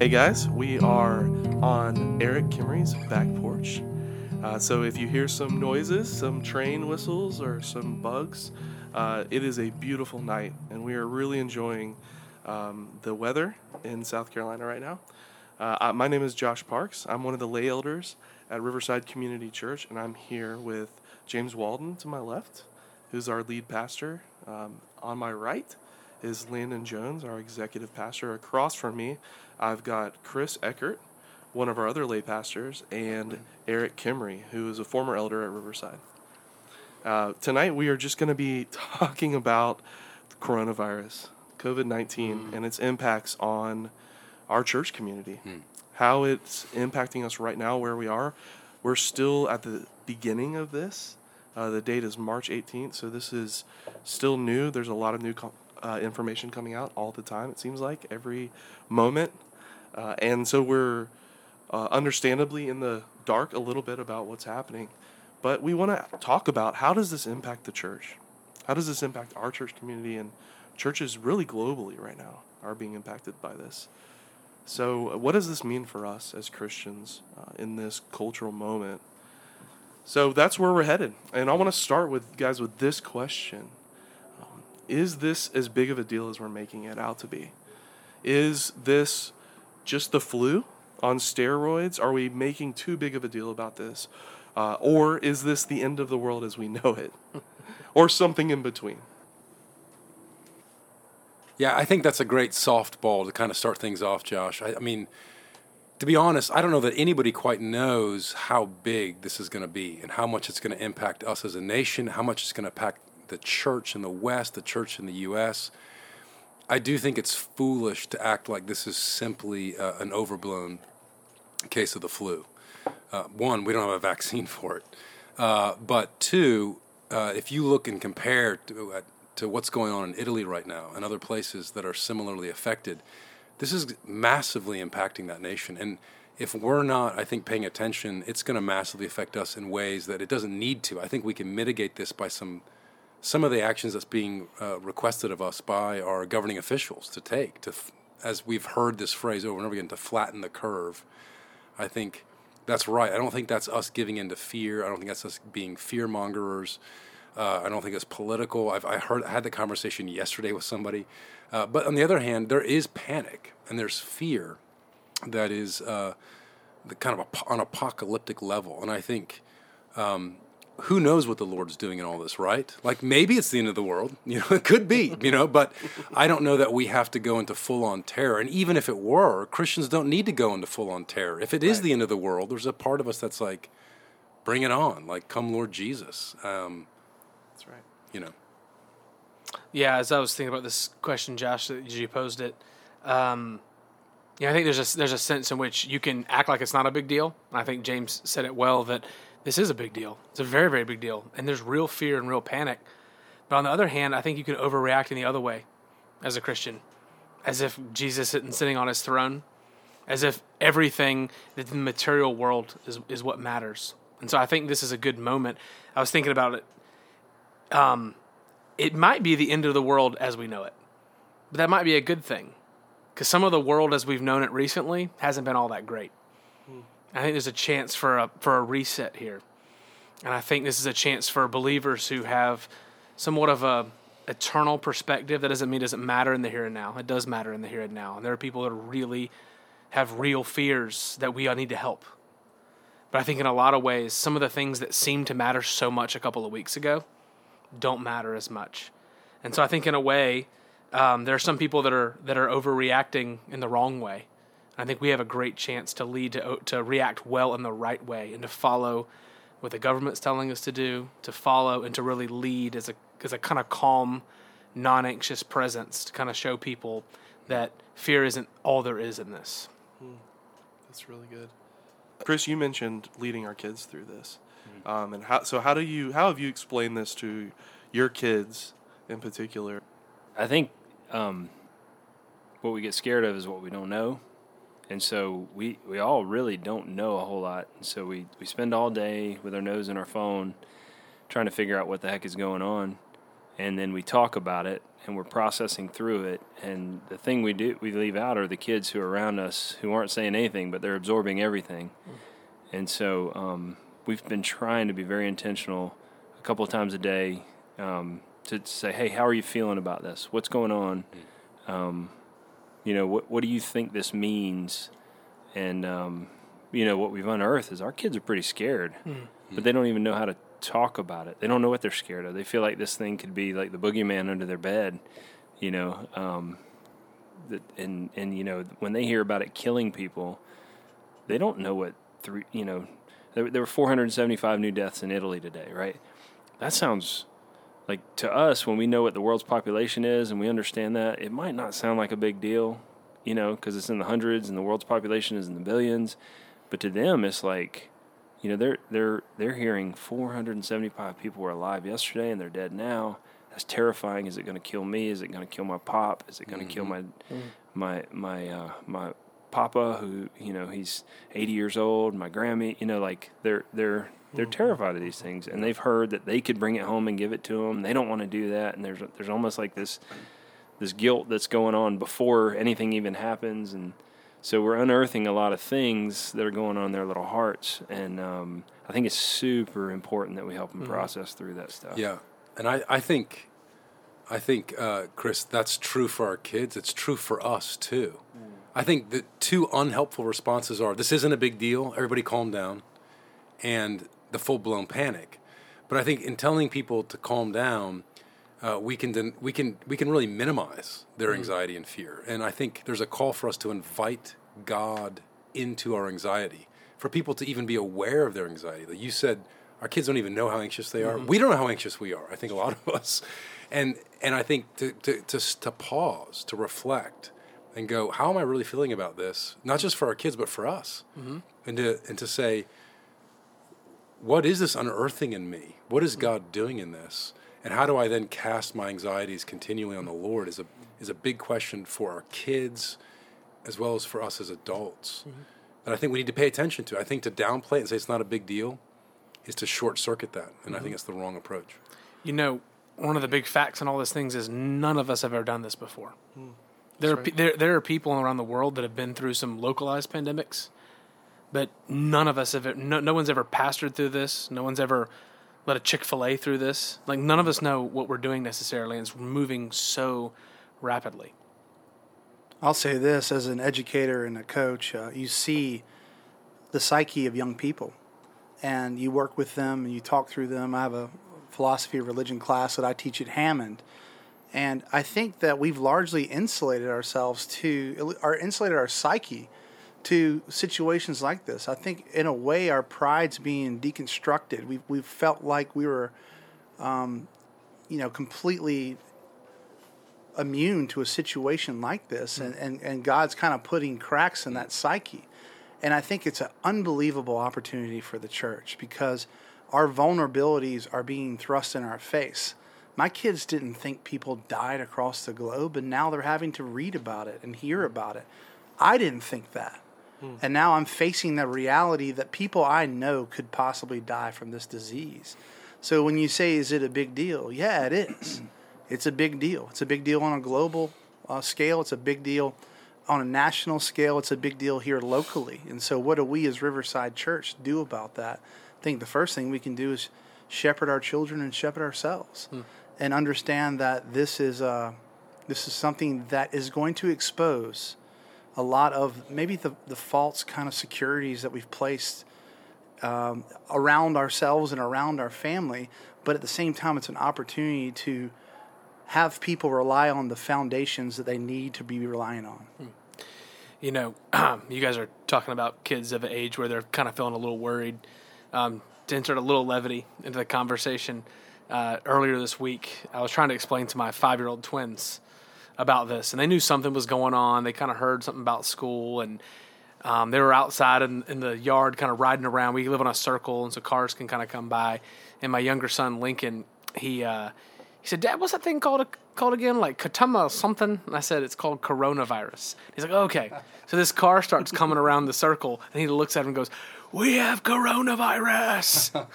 Hey guys, we are on Erik Kimrey's back porch. Uh, so if you hear some noises, some train whistles, or some bugs, uh, it is a beautiful night, and we are really enjoying um, the weather in South Carolina right now. Uh, my name is Josh Parks. I'm one of the lay elders at Riverside Community Church, and I'm here with James Walden to my left, who's our lead pastor. Um, on my right is Landon Jones, our executive pastor. Across from me, I've got Chris Eckert, one of our other lay pastors, and Erik Kimrey, who is a former elder at Riverside. Uh, tonight, we are just going to be talking about the coronavirus, COVID 19, and its impacts on our church community, how it's impacting us right now, where we are. We're still at the beginning of this. Uh, the date is March 18th, so this is still new. There's a lot of new co- uh, information coming out all the time, it seems like, every moment. Uh, and so we're uh, understandably in the dark a little bit about what's happening. But we want to talk about how does this impact the church? How does this impact our church community and churches really globally right now are being impacted by this? So, uh, what does this mean for us as Christians uh, in this cultural moment? So that's where we're headed, and I want to start with guys with this question: um, Is this as big of a deal as we're making it out to be? Is this just the flu on steroids? Are we making too big of a deal about this, uh, or is this the end of the world as we know it, or something in between? Yeah, I think that's a great softball to kind of start things off, Josh. I, I mean, to be honest, I don't know that anybody quite knows how big this is going to be and how much it's going to impact us as a nation, how much it's going to impact the church in the West, the church in the U.S. I do think it's foolish to act like this is simply uh, an overblown case of the flu. Uh, one, we don't have a vaccine for it. Uh, but two, uh, if you look and compare to, uh, to what's going on in Italy right now and other places that are similarly affected, this is massively impacting that nation. And if we're not, I think, paying attention, it's going to massively affect us in ways that it doesn't need to. I think we can mitigate this by some some of the actions that's being uh, requested of us by our governing officials to take to, as we've heard this phrase over and over again, to flatten the curve. I think that's right. I don't think that's us giving into fear. I don't think that's us being fear mongers. Uh, I don't think it's political. I've I heard I had the conversation yesterday with somebody, uh, but on the other hand, there is panic and there's fear that is uh, the kind of a, on apocalyptic level, and I think um, who knows what the Lord's doing in all this, right? Like maybe it's the end of the world, you know, it could be, you know, but I don't know that we have to go into full on terror. And even if it were, Christians don't need to go into full on terror. If it is the end of the world, there's a part of us that's like, bring it on, like come Lord Jesus, um, That's right. you know. Yeah, as I was thinking about this question, Josh, that you posed it, um, yeah, I think there's a there's a sense in which you can act like it's not a big deal. I think James said it well that this is a big deal. It's a very very big deal, and there's real fear and real panic. But on the other hand, I think you can overreact in the other way, as a Christian, as if Jesus isn't sitting on his throne, as if everything in the material world is is what matters. And so I think this is a good moment. I was thinking about it um, it might be the end of the world as we know it. But that might be a good thing. Because some of the world as we've known it recently hasn't been all that great. I think there's a chance for a, for a reset here. And I think this is a chance for believers who have somewhat of a eternal perspective. That doesn't mean it doesn't matter in the here and now. It does matter in the here and now. And there are people that really have real fears that we all need to help. But I think in a lot of ways, some of the things that seemed to matter so much a couple of weeks ago don't matter as much. And so I think in a way, um, there are some people that are that are overreacting in the wrong way. I think we have a great chance to lead to to react well in the right way and to follow what the government's telling us to do, to follow and to really lead as a as a kind of calm, non-anxious presence to kind of show people that fear isn't all there is in this. That's really good. Chris, you mentioned leading our kids through this, um, and how. So how do you? How have you explained this to your kids in particular? I think um, what we get scared of is what we don't know. And so we, we all really don't know a whole lot. And so we, we spend all day with our nose in our phone trying to figure out what the heck is going on. and then we talk about it and we're processing through it. And the thing we do we leave out are the kids who are around us who aren't saying anything, but they're absorbing everything. And so um, we've been trying to be very intentional a couple of times a day um, to say, hey, how are you feeling about this? What's going on? Um, you know, what what do you think this means? And um, you know, what we've unearthed is our kids are pretty scared, but they don't even know how to talk about it. They don't know what they're scared of. They feel like this thing could be like the boogeyman under their bed, you know. Um, that, and and you know, when they hear about it killing people, they don't know what three. You know, there, there were 475 new deaths in Italy today, right? That sounds like to us when we know what the world's population is and we understand that it might not sound like a big deal, you know, because it's in the hundreds and the world's population is in the billions, but to them it's like, you know, they're they're they're hearing 475 people were alive yesterday and they're dead now. That's terrifying. Is it going to kill me? Is it going to kill my pop? Is it going to kill my my my uh, my papa who you know he's 80 years old? My Grammy, you know, like they're they're they're terrified of these things, and they've heard that they could bring it home and give it to them. They don't want to do that, and there's there's almost like this this guilt that's going on before anything even happens, and so we're unearthing a lot of things that are going on in their little hearts, and um, I think it's super important that we help them process through that stuff. Yeah, and I, I think, I think, uh, Chris, that's true for our kids. It's true for us too. I think the two unhelpful responses are: this isn't a big deal. Everybody, calm down, and the full blown panic. But I think in telling people to calm down, uh, we can den- we can we can really minimize their anxiety and fear. And I think there's a call for us to invite God into our anxiety, for people to even be aware of their anxiety. Like you said, our kids don't even know how anxious they are. We don't know how anxious we are. I think a lot of us, and and I think to to to, to pause, to reflect, and go, how am I really feeling about this? Not just for our kids, but for us, mm-hmm. and to and to say, what is this unearthing in me? What is mm. God doing in this? And how do I then cast my anxieties continually on the mm. Lord is a is a big question for our kids as well as for us as adults. Mm-hmm. And I think we need to pay attention to. I think to downplay it and say it's not a big deal is to short circuit that. And I think mm-hmm. it's the wrong approach. You know, one of the big facts in all these things is none of us have ever done this before. Hmm. There, are, there, there are people around the world that have been through some localized pandemics, but none of us have. No, no one's ever pastored through this. No one's ever let a Chick Fil A through this. Like none of us know what we're doing necessarily, and it's moving so rapidly. I'll say this as an educator and a coach, uh, you see the psyche of young people and you work with them and you talk through them. I have a philosophy of religion class that I teach at Hammond. And I think that we've largely insulated ourselves to, or insulated our psyche to situations like this. I think, in a way, our pride's being deconstructed. We've, we've felt like we were, um, you know, completely immune to a situation like this and, and, and god's kind of putting cracks in that psyche and i think it's an unbelievable opportunity for the church because our vulnerabilities are being thrust in our face my kids didn't think people died across the globe and now they're having to read about it and hear about it i didn't think that and now i'm facing the reality that people i know could possibly die from this disease so when you say is it a big deal yeah it is it's a big deal. It's a big deal on a global uh, scale. It's a big deal on a national scale. It's a big deal here locally. And so, what do we as Riverside Church do about that? I think the first thing we can do is shepherd our children and shepherd ourselves, and understand that this is uh, this is something that is going to expose a lot of maybe the, the false kind of securities that we've placed um, around ourselves and around our family. But at the same time, it's an opportunity to have people rely on the foundations that they need to be relying on. you know, you guys are talking about kids of an age where they're kind of feeling a little worried. Um, to insert a little levity into the conversation, uh, earlier this week, I was trying to explain to my five year old twins about this, and they knew something was going on. They kind of heard something about school, and um, they were outside in, in the yard, kind of riding around. We live on a circle, and so cars can kind of come by. And my younger son, Lincoln, he uh, He said, Dad, what's that thing called called again? Like Katama or something? And I said, it's called coronavirus. He's like, okay. So this car starts coming around the circle, and he looks at him and goes, we have coronavirus.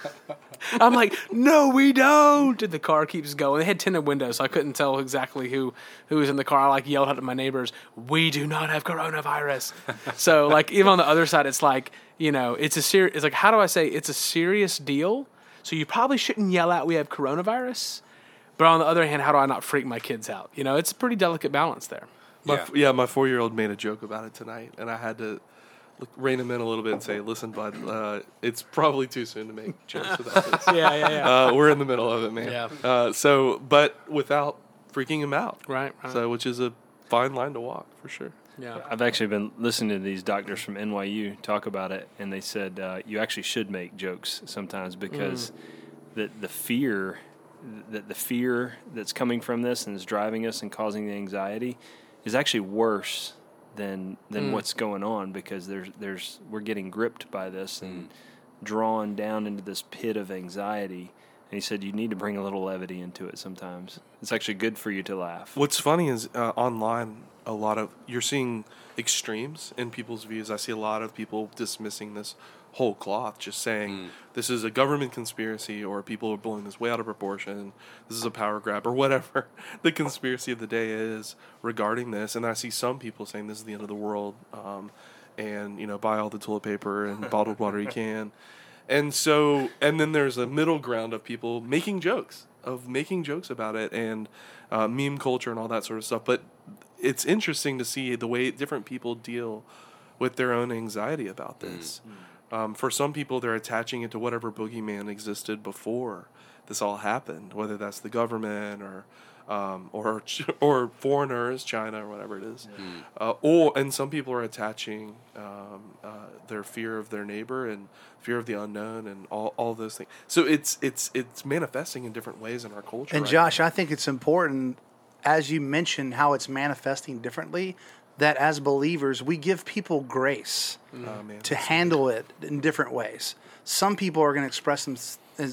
I'm like, no, we don't. And the car keeps going. They had tinted windows, so I couldn't tell exactly who who was in the car. I like yelled out to my neighbors, "We do not have coronavirus." so like even on the other side, it's like you know, it's a serious. It's like how do I say? It's a serious deal. So you probably shouldn't yell out, "We have coronavirus." But on the other hand, how do I not freak my kids out? You know, it's a pretty delicate balance there. My, Yeah. yeah, my four year old made a joke about it tonight, and I had to look, rein him in a little bit and say, "Listen, bud, uh, it's probably too soon to make jokes about this. Yeah, yeah, yeah. Uh, we're in the middle of it, man. Yeah. Uh, so, but without freaking him out, right, right. so which is a fine line to walk for sure. yeah. I've actually been listening to these doctors from NYU talk about it, and they said uh, you actually should make jokes sometimes because the the fear that the fear that's coming from this and is driving us and causing the anxiety is actually worse than than what's going on because there's there's we're getting gripped by this and drawn down into this pit of anxiety. And he said you need to bring a little levity into it sometimes. It's actually good for you to laugh. What's funny is uh, online, a lot of you're seeing extremes in people's views. I see a lot of people dismissing this whole cloth, just saying this is a government conspiracy or people are blowing this way out of proportion. This is a power grab or whatever the conspiracy of the day is regarding this. And I see some people saying this is the end of the world, um, and you know buy all the toilet paper and bottled water you can. And so, and then there's a middle ground of people making jokes, of making jokes about it, and uh, meme culture and all that sort of stuff. But it's interesting to see the way different people deal with their own anxiety about this. Um, for some people, they're attaching it to whatever boogeyman existed before this all happened, whether that's the government or um, or or foreigners, China or whatever it is. Uh, or and some people are attaching um, uh, their fear of their neighbor and fear of the unknown and all, all those things. So it's it's it's manifesting in different ways in our culture. And right Josh, now. I think it's important, as you mentioned, how it's manifesting differently, that as believers, we give people grace man. to handle it in different ways. Some people are going to express them,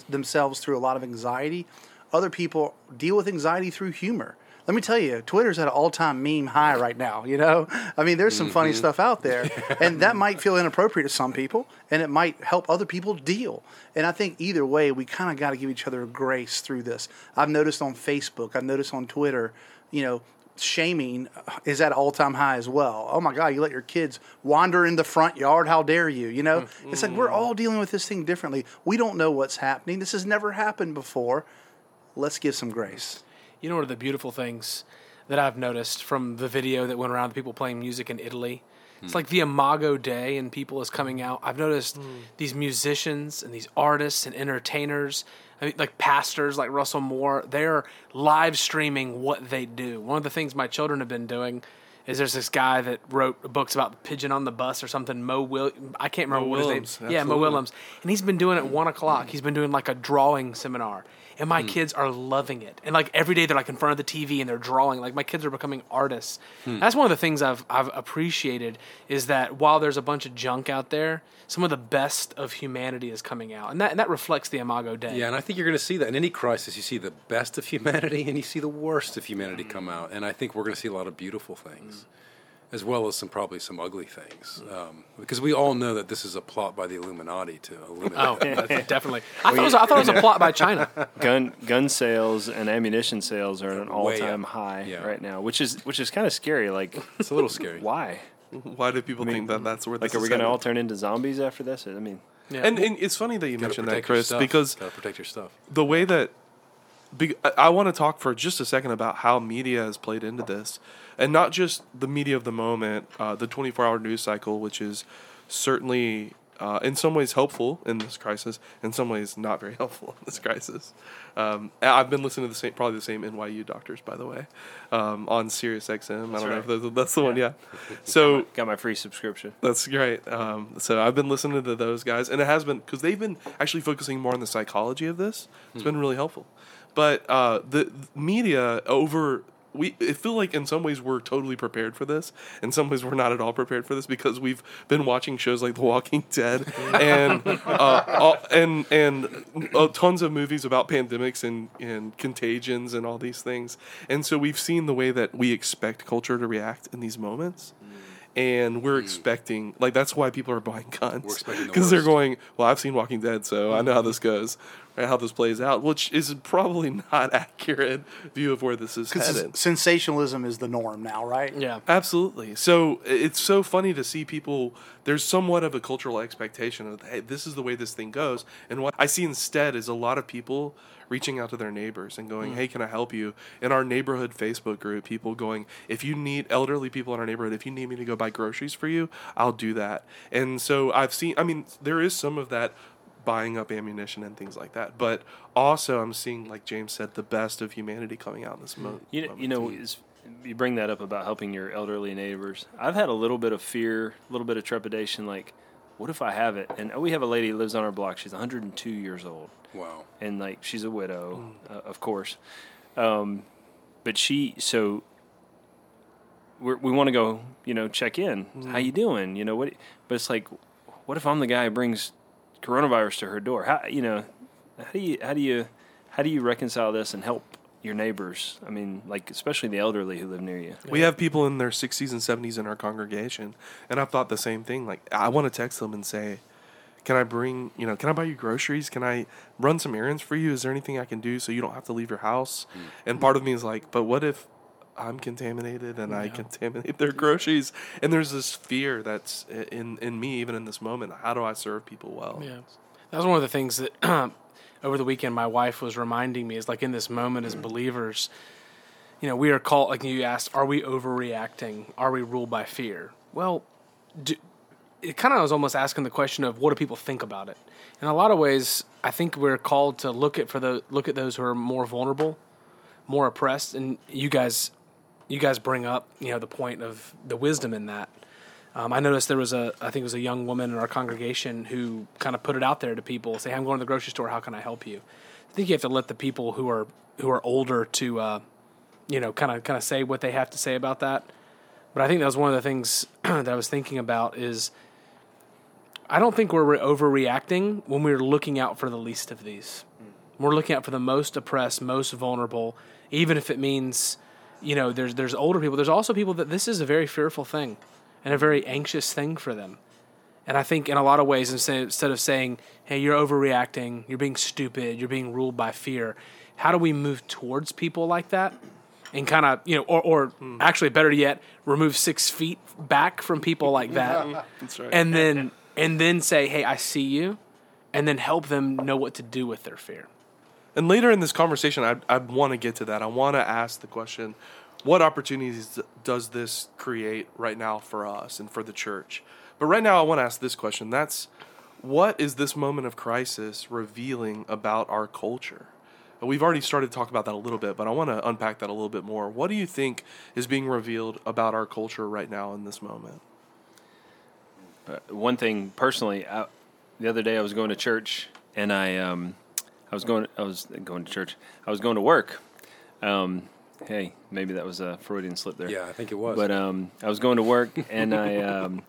themselves through a lot of anxiety. Other people deal with anxiety through humor. Let me tell you, Twitter's at an all-time meme high right now. You know, I mean, there's some funny stuff out there, and that might feel inappropriate to some people, and it might help other people deal. And I think either way, we kind of got to give each other grace through this. I've noticed on Facebook, I've noticed on Twitter, you know, shaming is at all-time high as well. Oh my God, you let your kids wander in the front yard? How dare you? You know, mm-hmm. it's like we're all dealing with this thing differently. We don't know what's happening. This has never happened before. Let's give some grace. You know, one of the beautiful things that I've noticed from the video that went around the people playing music in Italy. Hmm. It's like the Imago Dei, and people is coming out. I've noticed hmm. these musicians and these artists and entertainers, I mean, like pastors like Russell Moore. They're live streaming what they do. One of the things my children have been doing is there's this guy that wrote books about the pigeon on the bus or something. Mo Will, I can't remember Mo what his name. Willems, Yeah, Mo absolutely. Willems, and he's been doing it at one o'clock. He's been doing like a drawing seminar, and Hmm. my kids are loving it. And like every day, they're like in front of the TV and they're drawing. Like my kids are becoming artists. Hmm. That's one of the things I've I've appreciated is that while there's a bunch of junk out there, some of the best of humanity is coming out, and that and that reflects the Imago Dei. Yeah, and I think you're going to see that in any crisis. You see the best of humanity and you see the worst of humanity come out, and I think we're going to see a lot of beautiful things, as well as some probably some ugly things, um, because we all know that this is a plot by the Illuminati to eliminate. Oh, definitely. I thought, it was, I thought it was a plot by China. gun gun sales and ammunition sales are at an all Way time up. high Yeah. right now, which is which is kind of scary. Like, It's a little scary. why? Why do people think that that's where Like, this are we going to all turn into zombies after this? I mean, Yeah. And, and it's funny that you Gotta mentioned that, Chris, stuff. because Gotta protect your stuff. the way that be, I, want to talk for just a second about how media has played into this, and not just the media of the moment, uh, the 24-hour news cycle, which is certainly uh, in some ways helpful in this crisis, in some ways not very helpful in this crisis. Um, I've been listening to the same, probably the same NYU doctors, by the way, um, on Sirius XM. I don't know if that's, that's the one, yeah. So got my free subscription. that's great. Um, so I've been listening to those guys, and it has been because they've been actually focusing more on the psychology of this. It's been really helpful. But uh, the, the media over we I feel like in some ways we're totally prepared for this. In some ways we're not at all prepared for this because we've been watching shows like The Walking Dead and uh, all, and and uh, tons of movies about pandemics and and contagions and all these things. And so we've seen the way that we expect culture to react in these moments. And we're expecting, like, that's why people are buying guns. expecting the Because they're going, well, I've seen Walking Dead, so I know how this goes, how this plays out, which is probably not accurate view of where this is Because headed. sensationalism is the norm now, right? Yeah. Absolutely. So it's so funny to see people. There's somewhat of a cultural expectation of, hey, this is the way this thing goes. And what I see instead is a lot of people reaching out to their neighbors and going, hmm. hey, can I help you? In our neighborhood Facebook group, people going, if you need elderly people in our neighborhood, if you need me to go buy groceries for you, I'll do that. And so I've seen, I mean, there is some of that buying up ammunition and things like that. But also, I'm seeing, like James said, the best of humanity coming out in this mo- You know, moment. you know, is, you bring that up about helping your elderly neighbors. I've had a little bit of fear, a little bit of trepidation. Like, what if I have it? And we have a lady who lives on our block. She's 102 years old, Wow. and like she's a widow, uh, of course. Um, but she, so we're, we want to go, you know, check in. How you doing? You know what? But it's like, what if I'm the guy who brings coronavirus to her door? How you know? How do you how do you how do you reconcile this and help your neighbors? I mean, like especially the elderly who live near you. We have people in their 60s and 70s in our congregation, and I've thought the same thing. Like, I want to text them and say, "Can I bring, you know, can I buy you groceries? Can I run some errands for you? Is there anything I can do so you don't have to leave your house?" Mm. And part of me is like, "But what if I'm contaminated and I contaminate their groceries?" And there's this fear that's in in me even in this moment. How do I serve people well? Yeah, that was one of the things that over the weekend my wife was reminding me is like in this moment as mm-hmm. believers, you know, we are called. Like you asked, are we overreacting? Are we ruled by fear? Well, do, it kind of was almost asking the question of what do people think about it. In a lot of ways, I think we're called to look at for the look at those who are more vulnerable, more oppressed, and you guys, you guys bring up you know the point of the wisdom in that. Um, I noticed there was a, I think it was a young woman in our congregation who kind of put it out there to people, say, "I'm going to the grocery store. How can I help you?" I think you have to let the people who are who are older to, uh, you know, kind of kind of say what they have to say about that. But I think that was one of the things that I was thinking about is I don't think we're re- overreacting when we're looking out for the least of these. We're looking out for the most oppressed, most vulnerable, even if it means, you know, there's there's older people. There's also people that this is a very fearful thing, and a very anxious thing for them. And I think in a lot of ways, instead instead of saying, "Hey, you're overreacting, you're being stupid, you're being ruled by fear," how do we move towards people like that? And kind of, you know, or, or mm-hmm. actually, better yet, remove six feet back from people like that That's right. and then and then say, "Hey, I see you," and then help them know what to do with their fear. And later in this conversation, I I want to get to that. I want to ask the question, what opportunities does this create right now for us and for the church? But right now, I want to ask this question. That's what is this moment of crisis revealing about our culture? We've already started to talk about that a little bit, but I want to unpack that a little bit more. What do you think is being revealed about our culture right now in this moment? Uh, one thing personally, I, the other day I was going to church and I um, I was going I was going to church. I was going to work. Um, hey, maybe that was a Freudian slip there. Yeah, I think it was. But um, I was going to work and I um,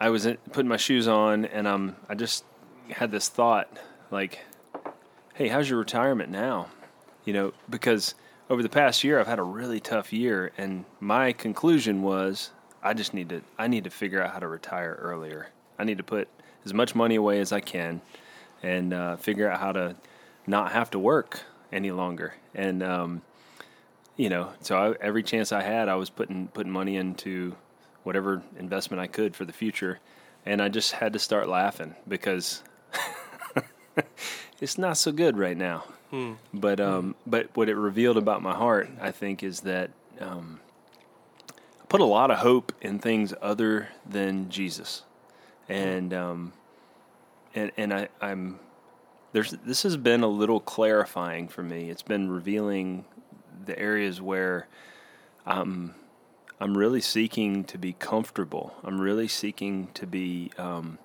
I was putting my shoes on and um, I just had this thought like, hey, how's your retirement now? You know, because over the past year I've had a really tough year and my conclusion was I just need to I need to figure out how to retire earlier. I need to put as much money away as I can and uh, figure out how to not have to work any longer. And um, you know, so I, every chance I had, I was putting putting money into whatever investment I could for the future, and I just had to start laughing because it's not so good right now. But um, but what it revealed about my heart, I think, is that um, I put a lot of hope in things other than Jesus, and um, and and I, I'm there's this has been a little clarifying for me. It's been revealing the areas where I'm I'm really seeking to be comfortable. I'm really seeking to be um,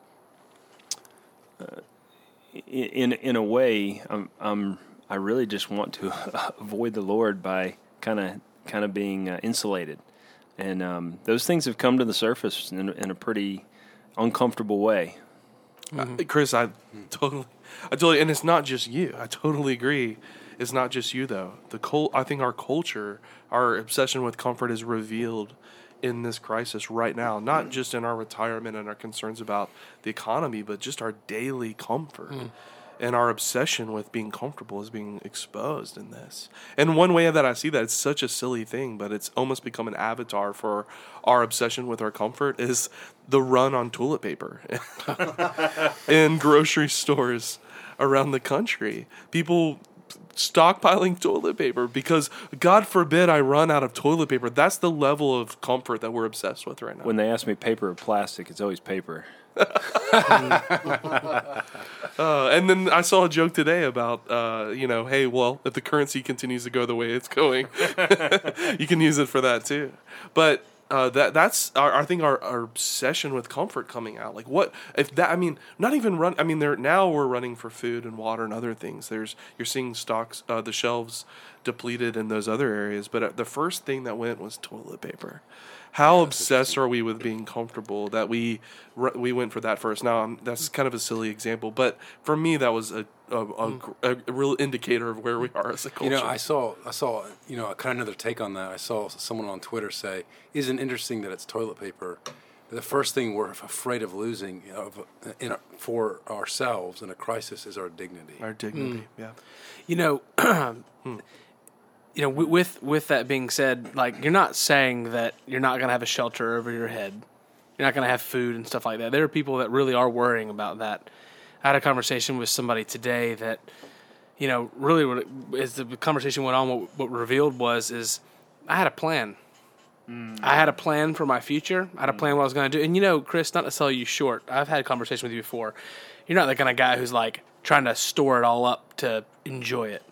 uh, in in a way. I'm, I'm I really just want to avoid the Lord by kind of kind of being uh, insulated, and um, those things have come to the surface in, in a pretty uncomfortable way. Uh, mm-hmm. Chris, I totally, I totally, and it's not just you. I totally agree. It's not just you though. The cult, I think our culture, our obsession with comfort is revealed in this crisis right now. Not mm-hmm. just in our retirement and our concerns about the economy, but just our daily comfort. Mm. And our obsession with being comfortable is being exposed in this. And one way that I see that, it's such a silly thing, but it's almost become an avatar for our obsession with our comfort is the run on toilet paper in grocery stores around the country. People stockpiling toilet paper because God forbid I run out of toilet paper. That's the level of comfort that we're obsessed with right now. When they ask me paper or plastic, it's always paper. Uh, and then I saw a joke today about, uh, you know, hey, well, if the currency continues to go the way it's going, you can use it for that too. But uh, that that's our, I think our, our obsession with comfort coming out. Like what if that? I mean, not even run. I mean, there now we're running for food and water and other things. There's you're seeing stocks, uh, the shelves depleted in those other areas. But uh, the first thing that went was toilet paper. How obsessed are we with being comfortable that we we went for that first? Now um, that's kind of a silly example, but for me that was a a, a, mm. a real indicator of where we are as a culture. You know, I saw, I saw, you know, kind of another take on that. I saw someone on Twitter say, "Isn't it interesting that it's toilet paper? The first thing we're afraid of losing of, uh, in a, for ourselves in a crisis is our dignity." our dignity. Mm. Yeah. You know, hmm. You know, with with that being said, like you're not saying that you're not going to have a shelter over your head. You're not going to have food and stuff like that. There are people that really are worrying about that. I had a conversation with somebody today that, you know, really, what it, as the conversation went on, what, what revealed was is I had a plan. Mm. I had a plan for my future. I had a mm. plan what I was going to do. And you know, Chris, not to sell you short, I've had a conversation with you before. You're not the kind of guy who's like trying to store it all up to enjoy it.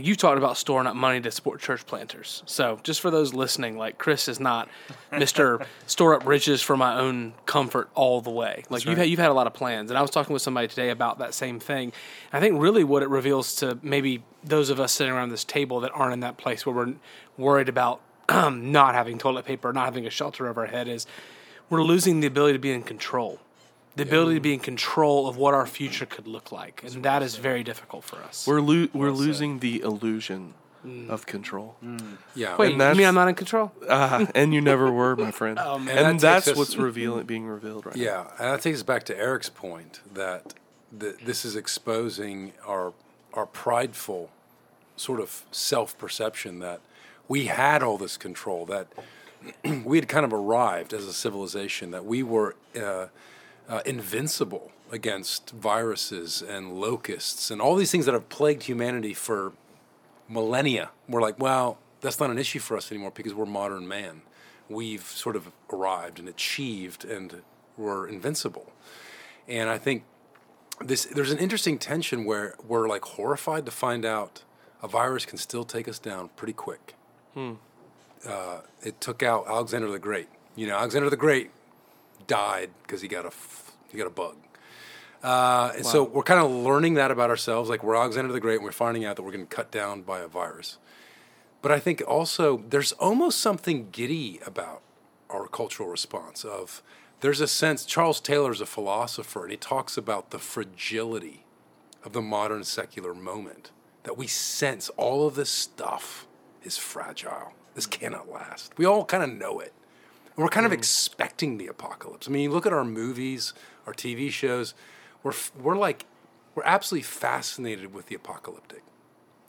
Like you talked about storing up money to support church planters. So just for those listening, like Chris is not Mister store up riches for my own comfort all the way. Like you've had you've had a lot of plans, and I was talking with somebody today about that same thing. I think really what it reveals to maybe those of us sitting around this table that aren't in that place where we're worried about not having toilet paper, not having a shelter over our head is we're losing the ability to be in control. The ability to be in control of what our future could look like, and that is very difficult for us. We're lo- we're losing the illusion of control. Yeah, Wait, and you mean I'm not in control? Uh, and you never were, my friend. man. and And that that's what's revealing, being revealed right now. Yeah, and that takes us back to Erik's point that th- this is exposing our our prideful sort of self perception that we had all this control, that we had kind of arrived as a civilization, that we were uh, uh, invincible against viruses and locusts and all these things that have plagued humanity for millennia. We're like, well, that's not an issue for us anymore because we're modern man. We've sort of arrived and achieved and we're invincible. And I think this there's an interesting tension where we're like horrified to find out a virus can still take us down pretty quick. Uh, it took out Alexander the Great. You know, Alexander the Great died because he got a he got a bug. Uh, and so we're kind of learning that about ourselves. Like we're Alexander the Great, and we're finding out that we're getting cut down by a virus. But I think also there's almost something giddy about our cultural response. Of there's a sense. Charles Taylor's a philosopher, and he talks about the fragility of the modern secular moment. That we sense all of this stuff is fragile. This cannot last. We all kind of know it. We're kind of expecting the apocalypse. I mean, you look at our movies, our TV shows, we're, we're like, we're absolutely fascinated with the apocalyptic.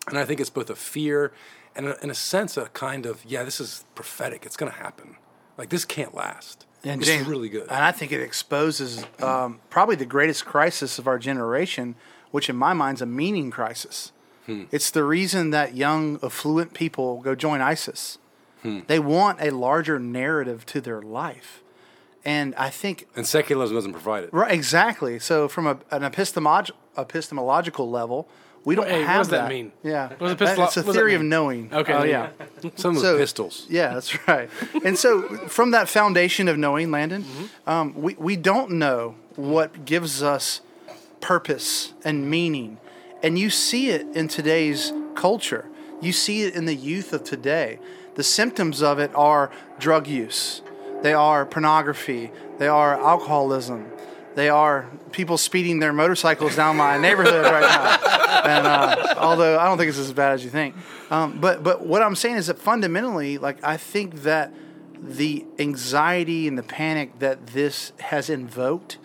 And I think it's both a fear and, a, in a sense, a kind of, yeah, this is prophetic. It's going to happen. Like, this can't last. And this James, is really good. And I think it exposes um, probably the greatest crisis of our generation, which in my mind is a meaning crisis. Hmm. It's the reason that young, affluent people go join ISIS. Hmm. They want a larger narrative to their life. And I think and secularism doesn't provide it. Right, exactly. So, from a, an epistemolog- epistemological level, we don't Hey, what have does that mean? Yeah, What does epistolo- it's a what does that theory of knowing. Okay. Oh yeah. Some of So- the pistols. Yeah, that's right. And so, from that foundation of knowing, Landon, Mm-hmm. um, we we don't know what gives us purpose and meaning, and you see it in today's culture. You see it in the youth of today. The symptoms of it are drug use, they are pornography, they are alcoholism, they are people speeding their motorcycles down my neighborhood right now. And uh, although I don't think it's as bad as you think, um, but but what I'm saying is that fundamentally, like I think that the anxiety and the panic that this has invoked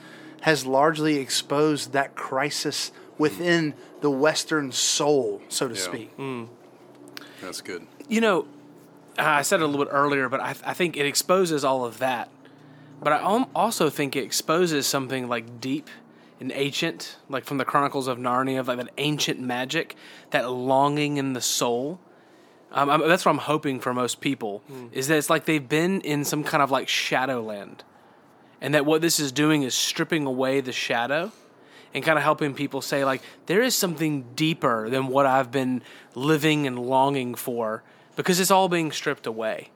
has largely exposed that crisis within the Western soul, so to Yeah. speak. That's good. You know, I said it a little bit earlier, but I, I think it exposes all of that. But I al- also think it exposes something like deep and ancient, like from the Chronicles of Narnia, of like that ancient magic, that longing in the soul. Um, I'm, that's what I'm hoping for most people is that it's like they've been in some kind of like shadowland, and that what this is doing is stripping away the shadow and kind of helping people say like there is something deeper than what I've been living and longing for because it's all being stripped away.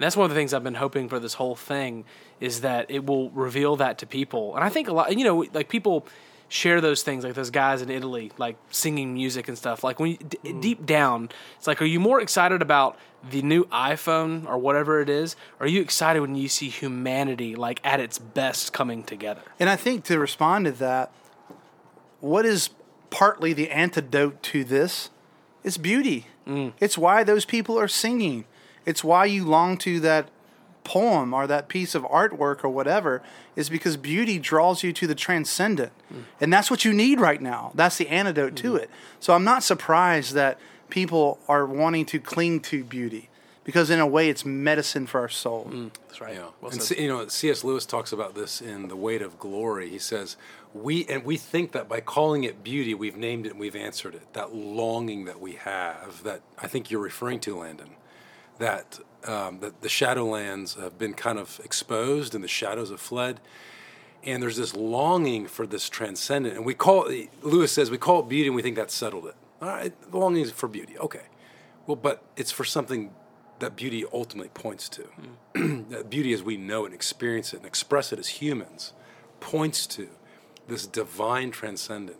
And that's one of the things I've been hoping for this whole thing is that it will reveal that to people. And I think a lot, you know, like people share those things, like those guys in Italy, like singing music and stuff. Like when you, d- mm. deep down, it's like, are you more excited about the new iPhone or whatever it is? Or are you excited when you see humanity like at its best coming together? And I think to respond to that, what is partly the antidote to this is beauty. Mm. It's why those people are singing. It's why you long to that poem or that piece of artwork or whatever is because beauty draws you to the transcendent. Mm. And that's what you need right now. That's the antidote to mm-hmm. it. So I'm not surprised that people are wanting to cling to beauty because in a way it's medicine for our soul. Mm. That's right. Yeah, Well and said. You know, C.S. Lewis talks about this in *The Weight of Glory*. He says, "We and we think that by calling it beauty, we've named it and we've answered it. That longing that we have, that I think you're referring to, Landon, that um, that the Shadowlands have been kind of exposed and the shadows have fled." And there's this longing for this transcendent, and we call it, Lewis says we call it beauty, and we think that settled it. All right, the longing is for beauty, okay. Well, but it's for something that beauty ultimately points to. that beauty as we know and experience it and express it as humans points to this divine transcendent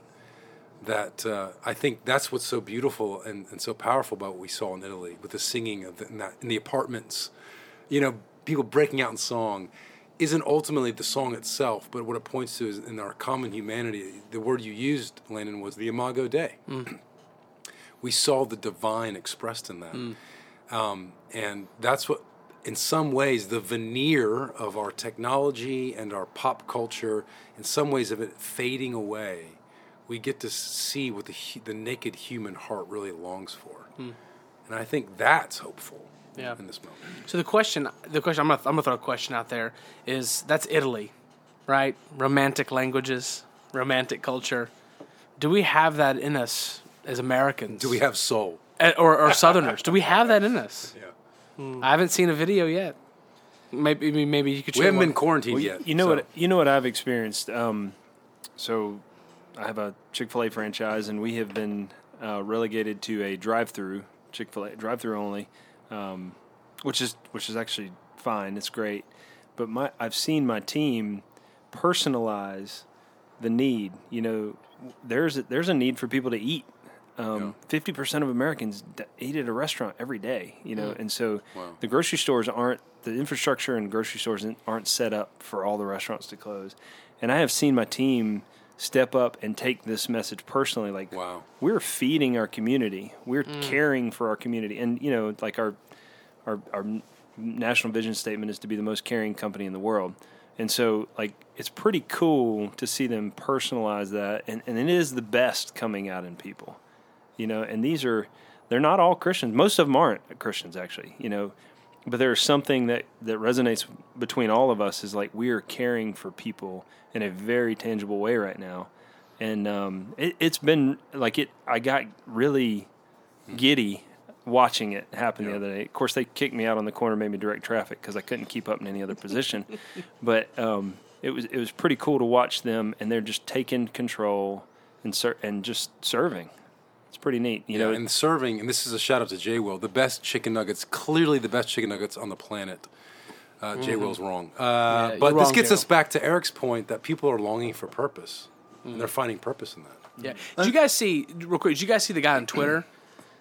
that uh, I think that's what's so beautiful and, and so powerful about what we saw in Italy with the singing of the, in, that, in the apartments. You know, people breaking out in song isn't ultimately the song itself, but what it points to is in our common humanity. The word you used, Landon, was the imago Dei. we saw the divine expressed in that. Um, and that's what, in some ways, the veneer of our technology and our pop culture, in some ways of it fading away, we get to see what the, the naked human heart really longs for. And I think that's hopeful Yeah. in this moment. So the question, the question, I'm gonna, I'm gonna throw a question out there. Is that's Italy, right? Romantic languages, romantic culture. Do we have that in us as Americans? Do we have soul? Eh, or, or Southerners? Do we have that in us? Yeah. I haven't seen a video yet. Maybe maybe you could. We haven't one. been quarantined Well, yet. You know so- what? You know what I've experienced. Um, so, I have a Chick Fil A franchise, and we have been uh, relegated to a drive-through Chick Fil A drive-through only, um, which is which is actually fine. It's great, but my I've seen my team personalize the need. You know, there's a, there's a need for people to eat. Um, Fifty percent of Americans d- eat at a restaurant every day. You know, and so Wow. the grocery stores aren't the infrastructure and grocery stores aren't set up for all the restaurants to close. And I have seen my team step up and take this message personally. Like, Wow. we're feeding our community, we're mm. caring for our community, and you know, like our our our national vision statement is to be the most caring company in the world. And so, like, it's pretty cool to see them personalize that, and, and it is the best coming out in people, you know. And these are, they're not all Christians. Most of them aren't Christians, actually, you know. But there's something that that resonates between all of us is like we are caring for people in a very tangible way right now, and um, it, it's been like it. I got really giddy watching it happen the other day. Of course, they kicked me out on the corner, made me direct traffic because I couldn't keep up in any other position. but um, it was it was pretty cool to watch them, and they're just taking control and ser- and just serving. It's pretty neat, you Yeah, know. and serving, and this is a shout out to Jay Will, the best chicken nuggets, clearly the best chicken nuggets on the planet. Uh, Jay Will's wrong. Uh, Mm-hmm. Yeah, but you're this gets Jay us back to Erik's point that people are longing for purpose, Mm. and they're finding purpose in that. Yeah. Did you guys see real quick? Did you guys see the guy on Twitter?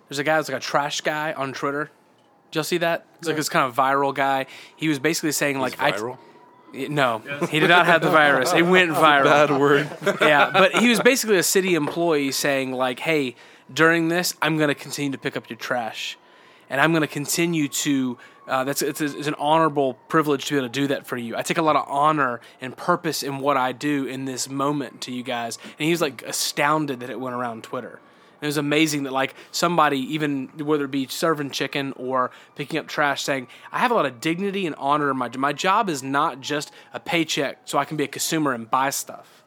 There's a guy that's like a trash guy on Twitter. Did y'all see that? It's like this kind of viral guy. He was basically saying like I viral. no, he did not have the virus. It went viral. Bad word. yeah, but he was basically a city employee saying like, "Hey, during this, I'm going to continue to pick up your trash, and I'm going to continue to. Uh, that's it's, it's an honorable privilege to be able to do that for you. I take a lot of honor and purpose in what I do in this moment to you guys." And he was like astounded that it went around Twitter. It was amazing that like somebody, even whether it be serving chicken or picking up trash, saying, "I have a lot of dignity and honor in my. My job is not just a paycheck, so I can be a consumer and buy stuff."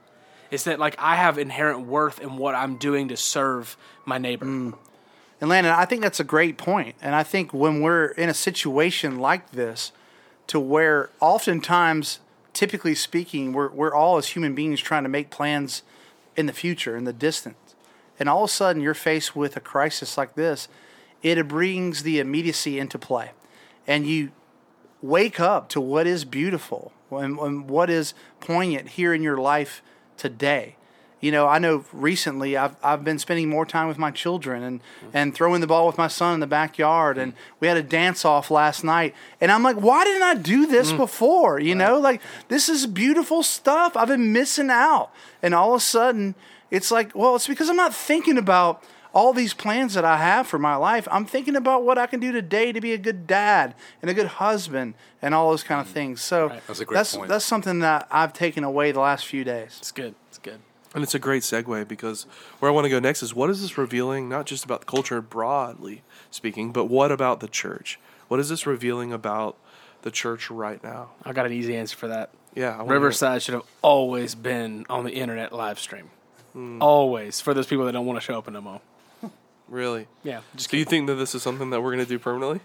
It's that like I have inherent worth in what I'm doing to serve my neighbor. Mm. And Landon, I think that's a great point. And I think when we're in a situation like this, to where oftentimes, typically speaking, we're, we're all as human beings trying to make plans in the future, in the distant. And all of a sudden, you're faced with a crisis like this, it brings the immediacy into play. And you wake up to what is beautiful and, and what is poignant here in your life today. You know, I know recently I've, I've been spending more time with my children and, and throwing the ball with my son in the backyard. And we had a dance off last night. And I'm like, why didn't I do this mm. before? You know, like this is beautiful stuff. I've been missing out. And all of a sudden, it's like, well, it's because I'm not thinking about all these plans that I have for my life. I'm thinking about what I can do today to be a good dad and a good husband and all those kind of mm. things. So That's a great that's, point. that's something that I've taken away the last few days. It's good. It's good. And it's a great segue because where I want to go next is what is this revealing, not just about the culture broadly speaking, but what about the church? What is this revealing about the church right now? I got an easy answer for that. Yeah, I wanna hear it. Riverside should have always been on the internet live stream. Hmm. Always for those people that don't want to show up in demo. Really? Yeah. Just Do you think that this is something that we're going to do permanently?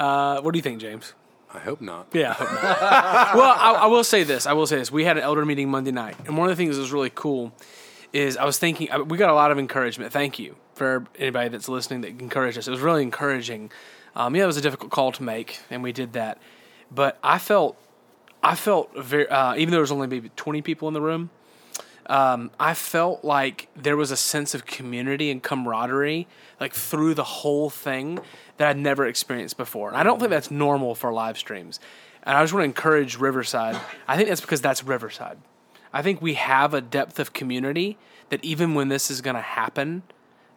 uh, what do you think, James? I hope not. Yeah. I hope not. well, I, I will say this. I will say this. We had an elder meeting Monday night, and one of the things that was really cool is I was thinking we got a lot of encouragement. Thank you for anybody that's listening that encouraged us. It was really encouraging. Um, yeah, it was a difficult call to make, and we did that. But I felt, I felt very. Uh, even though there was only maybe twenty people in the room, um, I felt like there was a sense of community and camaraderie, like through the whole thing that I'd never experienced before. And I don't think that's normal for live streams. And I just want to encourage Riverside. I think that's because that's Riverside. I think we have a depth of community that even when this is going to happen,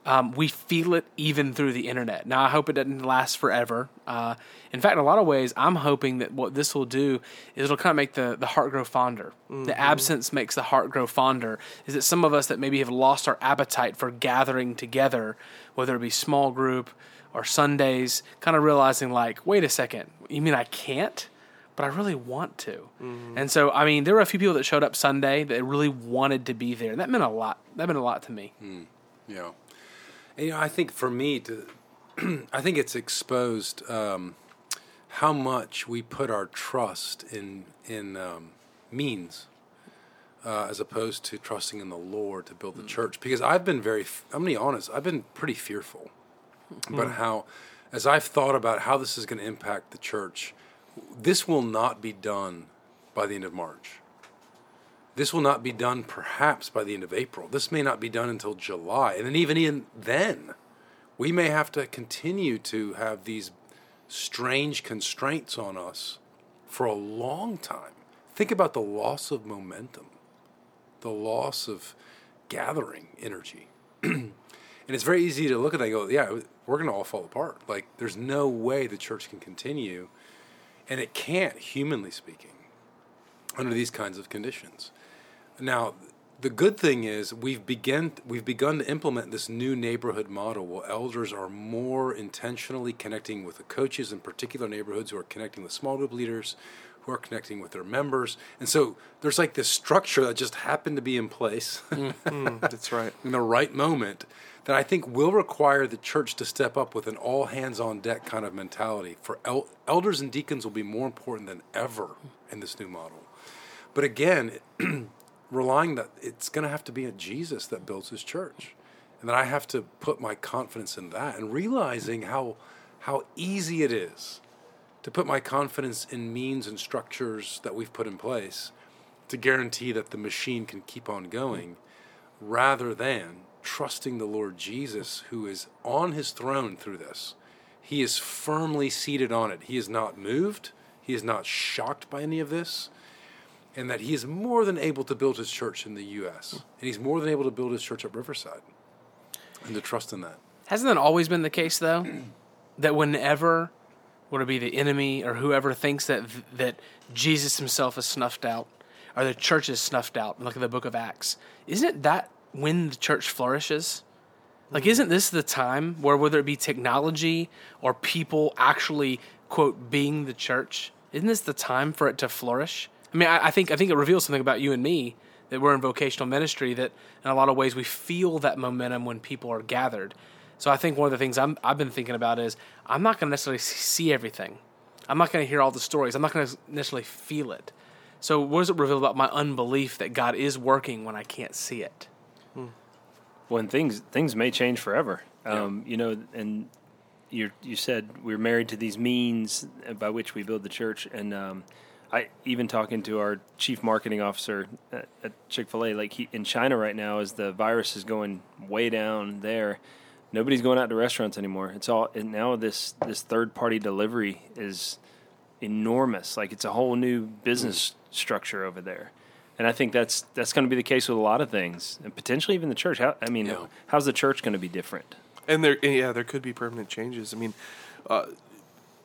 um, we feel it even through the internet. Now, I hope it doesn't last forever. Uh, in fact, in a lot of ways, I'm hoping that what this will do is it'll kind of make the, the heart grow fonder. The absence makes the heart grow fonder. Is that some of us that maybe have lost our appetite for gathering together, whether it be small group or Sundays, kind of realizing, like, wait a second, you mean I can't? But I really want to. And so, I mean, there were a few people that showed up Sunday that really wanted to be there. And that meant a lot. That meant a lot to me. Yeah. You know, I think for me to, I think it's exposed um, how much we put our trust in in um, means, uh, as opposed to trusting in the Lord to build the church. Because I've been very, I'm gonna be honest, I've been pretty fearful about how, as I've thought about how this is going to impact the church, this will not be done by the end of March. This will not be done perhaps by the end of April. This may not be done until July. And then even in then, we may have to continue to have these strange constraints on us for a long time. Think about the loss of momentum, the loss of gathering energy. and it's very easy to look at that and go, yeah, we're going to all fall apart. Like, there's no way the church can continue. And it can't, humanly speaking, under these kinds of conditions. Now, the good thing is we've begun we've begun to implement this new neighborhood model where elders are more intentionally connecting with the coaches in particular neighborhoods who are connecting with small group leaders, who are connecting with their members. And so there's like this structure that just happened to be in place mm-hmm. That's right. in the right moment that I think will require the church to step up with an all hands on deck kind of mentality. For el- elders and deacons will be more important than ever in this new model. But again, relying that it's going to have to be a Jesus that builds his church. And that I have to put my confidence in that and realizing how how easy it is to put my confidence in means and structures that we've put in place to guarantee that the machine can keep on going rather than trusting the Lord Jesus who is on his throne through this. He is firmly seated on it. He is not moved. He is not shocked by any of this. And that he is more than able to build his church in the U.S. Hmm. And he's more than able to build his church at Riverside. And to trust in that. Hasn't that always been the case, though? that whenever, would it be the enemy or whoever thinks that that Jesus himself is snuffed out, or the church is snuffed out, look at the book of Acts, isn't that when the church flourishes? Like, hmm. isn't this the time where whether it be technology or people actually quote being the church, isn't this the time for it to flourish? I mean, I, I think I think it reveals something about you and me that we're in vocational ministry that in a lot of ways we feel that momentum when people are gathered. So I think one of the things I'm, I've been thinking about is I'm not going to necessarily see everything. I'm not going to hear all the stories. I'm not going to necessarily feel it. So what does it reveal about my unbelief that God is working when I can't see it? when things things may change forever. Um, You know, and you you said we're married to these means by which we build the church, and um, I even talking to our chief marketing officer at, at Chick Fil A, like he, in China right now, as the virus is going way down there, nobody's going out to restaurants anymore. It's all and now this this third party delivery is enormous. Like it's a whole new business structure over there. And I think that's that's going to be the case with a lot of things, and potentially even the church. How, I mean, Yeah. how's the church going to be different? And there, yeah, there could be permanent changes. I mean, uh,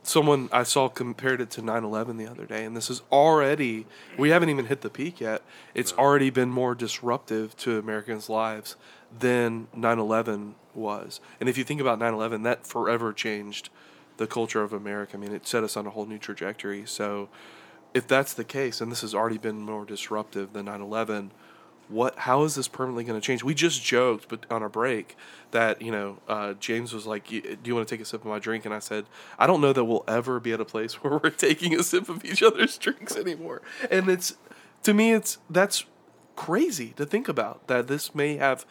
someone I saw compared it to 9/11 the other day, and this is already we haven't even hit the peak yet. It's already been more disruptive to Americans' lives than 9/11 was. And if you think about 9/11, that forever changed the culture of America. I mean, it set us on a whole new trajectory. So, if that's the case, and this has already been more disruptive than 9/11 what how is this permanently going to change? We just joked but on our break that you know uh, james was like do you want to take a sip of my drink? And i said i don't know that we'll ever be at a place where we're taking a sip of each other's drinks anymore. And it's to me it's that's crazy to think about that this may have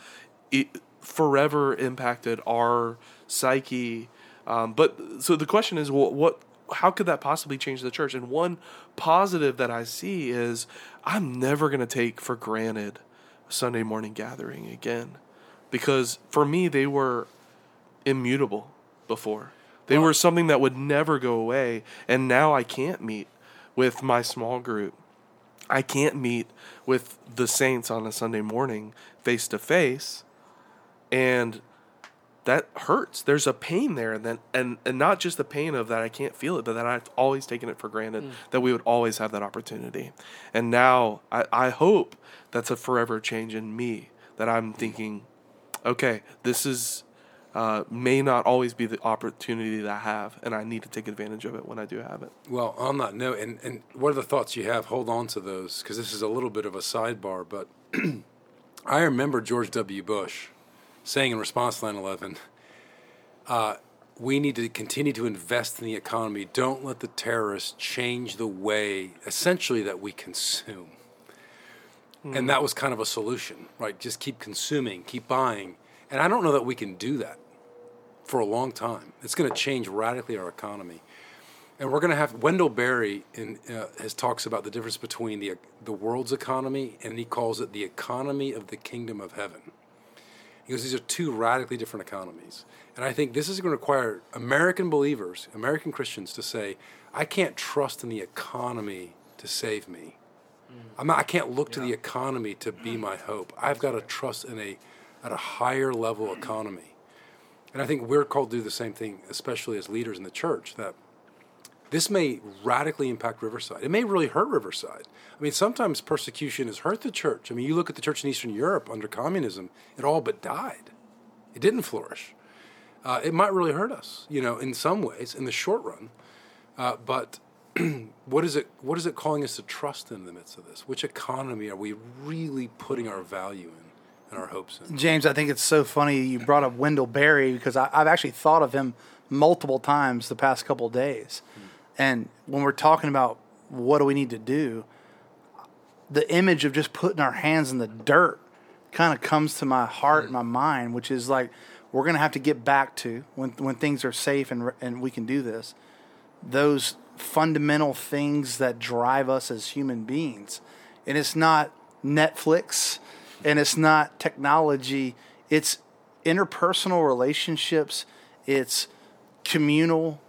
forever impacted our psyche. Um, but so the question is what, what how could that possibly change the church? And one positive that i see is i'm never going to take for granted a sunday morning gathering again. Because for me they were immutable before. They were something that would never go away. And now i can't meet with my small group. I can't meet with the saints on a Sunday morning face to face, and that hurts. There's a pain there, and then and and not just the pain of that I can't feel it, but that I've always taken it for granted that we would always have that opportunity, and now I, I hope that's a forever change in me that I'm thinking, okay, this is. Uh, may not always be the opportunity that I have, and I need to take advantage of it when I do have it. Well, on that note, and, and what are the thoughts you have? Hold on to those because this is a little bit of a sidebar. But I remember George W. Bush saying in response to 9 11, uh, we need to continue to invest in the economy. Don't let the terrorists change the way, essentially, that we consume. And that was kind of a solution, right? Just keep consuming, keep buying. And I don't know that we can do that for a long time. It's going to change radically our economy. And we're going to have Wendell Berry in, uh, has talks about the difference between the the world's economy and he calls it the economy of the kingdom of heaven. Goes, these are two radically different economies. And I think this is going to require American believers, American Christians, to say, I can't trust in the economy to save me. Mm. I'm not, I can't look to the economy to be mm. my hope. I've got to trust in a at a higher level economy. And I think we're called to do the same thing, especially as leaders in the church, that this may radically impact Riverside. It may really hurt Riverside. I mean, sometimes persecution has hurt the church. I mean, you look at the church in Eastern Europe under communism, it all but died. It didn't flourish. Uh, it might really hurt us, you know, in some ways, in the short run. Uh, but what is it? What is it calling us to trust in the midst of this? Which economy are we really putting our value in and our hopes in? James, I think it's so funny you brought up Wendell Berry because I, I've actually thought of him multiple times the past couple of days. And when we're talking about what do we need to do, the image of just putting our hands in the dirt kind of comes to my heart and my mind, which is like we're going to have to get back to when when things are safe and and we can do this. Those fundamental things that drive us as human beings, and it's not Netflix, and it's not technology. It's interpersonal relationships. It's communal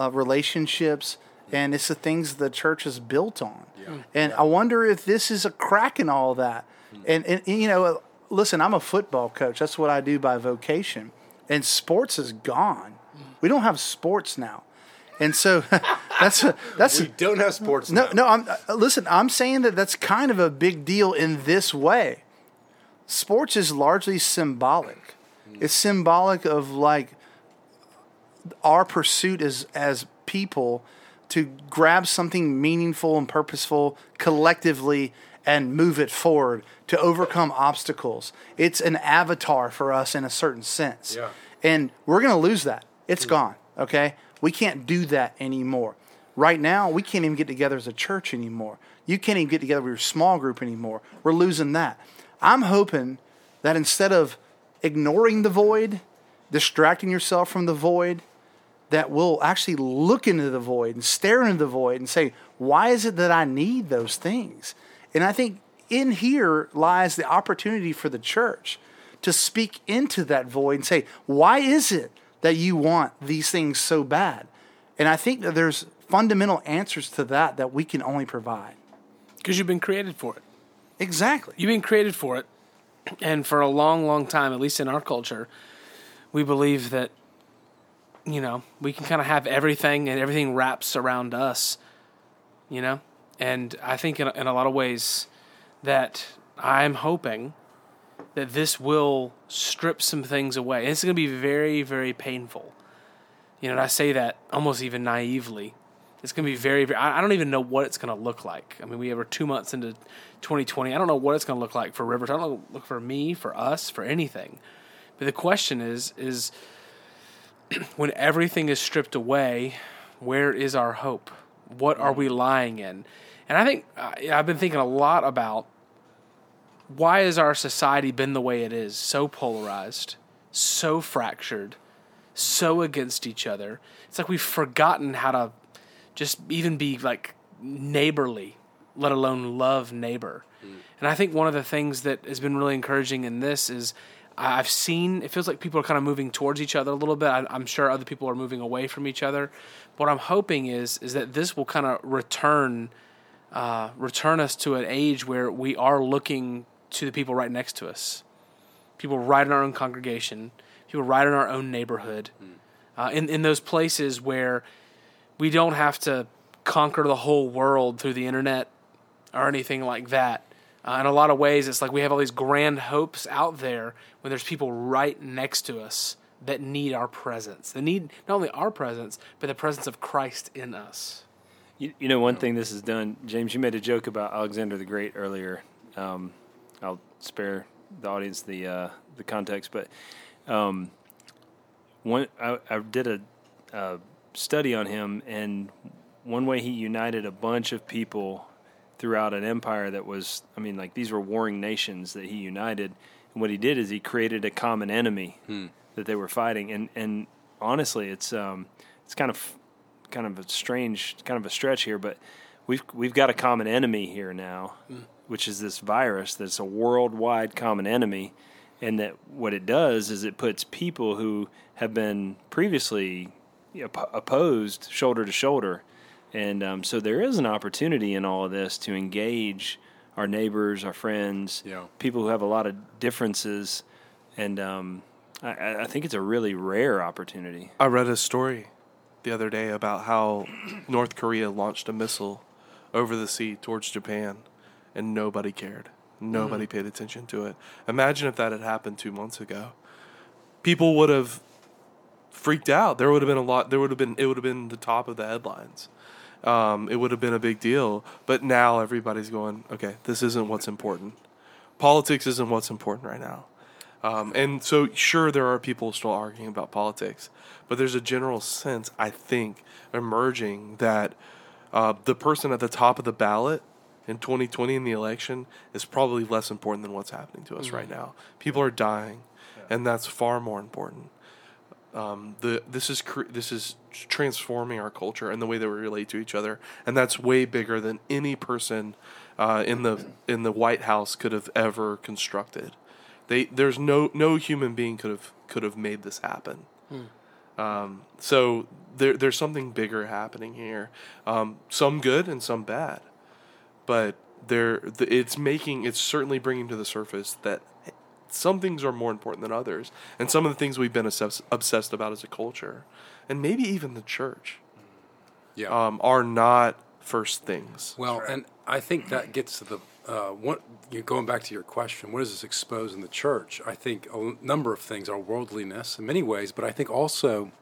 uh, relationships, and it's the things the church is built on. And I wonder if this is a crack in all that. And, and, and, you know, listen, I'm a football coach. That's what I do by vocation. And sports is gone. We don't have sports now. And so that's that's We don't have sports no, now. no. No, I'm uh, listen. I'm saying that that's kind of a big deal in this way. Sports is largely symbolic. It's symbolic of like our pursuit as as people to grab something meaningful and purposeful collectively and move it forward to overcome obstacles. It's an avatar for us in a certain sense. Yeah. And we're going to lose that. It's mm. gone, okay? We can't do that anymore. Right now, we can't even get together as a church anymore. You can't even get together with your small group anymore. We're losing that. I'm hoping that instead of ignoring the void, distracting yourself from the void, that we'll actually look into the void and stare into the void and say, why is it that I need those things? And I think in here lies the opportunity for the church to speak into that void and say, why is it that you want these things so bad? And I think that there's fundamental answers to that that we can only provide. Because you've been created for it. Exactly. You've been created for it. And for a long, long time, at least in our culture, we believe that, you know, we can kind of have everything and everything wraps around us, you know? And I think in, in a lot of ways that I'm hoping that this will strip some things away. And it's going to be very, very painful. You know, and I say that almost even naively. It's going to be very, very. I don't even know what it's going to look like. I mean, we are two months into 2020. I don't know what it's going to look like for Rivers. I don't look for me, for us, for anything. But the question is, is when everything is stripped away, where is our hope? What are we lying in? And I think uh, I- I've been thinking a lot about why has our society been the way it is, so polarized, so fractured, so against each other. It's like we've forgotten how to just even be like neighborly, let alone love neighbor. Mm. And I think one of the things that has been really encouraging in this is I've seen it feels like people are kind of moving towards each other a little bit. I, I'm sure other people are moving away from each other. What I'm hoping is is that this will kind of return uh, return us to an age where we are looking to the people right next to us, people right in our own congregation, people right in our own neighborhood, uh, in in those places where we don't have to conquer the whole world through the internet or anything like that. Uh, in a lot of ways, it's like we have all these grand hopes out there when there's people right next to us that need our presence. They need not only our presence, but the presence of Christ in us. You, you know, one thing this has done, James, you made a joke about Alexander the Great earlier. Um, I'll spare the audience the uh, the context, but um, one I, I did a, a study on him, and one way he united a bunch of people throughout an empire that was, I mean, like these were warring nations that he united. And what he did is he created a common enemy that they were fighting, and and honestly, it's um, it's kind of kind of a strange, kind of a stretch here, but we've we've got a common enemy here now, which is this virus that's a worldwide common enemy, and that what it does is it puts people who have been previously you know, op- opposed shoulder to shoulder, and um, so there is an opportunity in all of this to engage our neighbors, our friends, Yeah. people who have a lot of differences, and um, I- I, I think it's a really rare opportunity. I read a story the other day about how North Korea launched a missile over the sea towards Japan and nobody cared. Nobody paid attention to it. Imagine if that had happened two months ago. People would have freaked out. There would have been a lot. There would have been. It would have been the top of the headlines. Um, it would have been a big deal. But now everybody's going. Okay, this isn't what's important. Politics isn't what's important right now. Um, and so, sure, there are people still arguing about politics, but there's a general sense, I think, emerging that uh, the person at the top of the ballot in 2020 in the election is probably less important than what's happening to us right now. People are dying, and that's far more important. Um, the this is cre- this is transforming our culture and the way that we relate to each other, and that's way bigger than any person uh, in the in the White House could have ever constructed. They there's no no human being could have could have made this happen. Um, so there, there's something bigger happening here. Um, some good and some bad, but there, the, it's making, it's certainly bringing to the surface that some things are more important than others, and some of the things we've been obsessed, obsessed about as a culture, and maybe even the church, Yeah. um, are not first things. Well, and I think that gets to the uh, what you're going back to your question. What does this expose in the church? I think a number of things are worldliness in many ways, but I think also,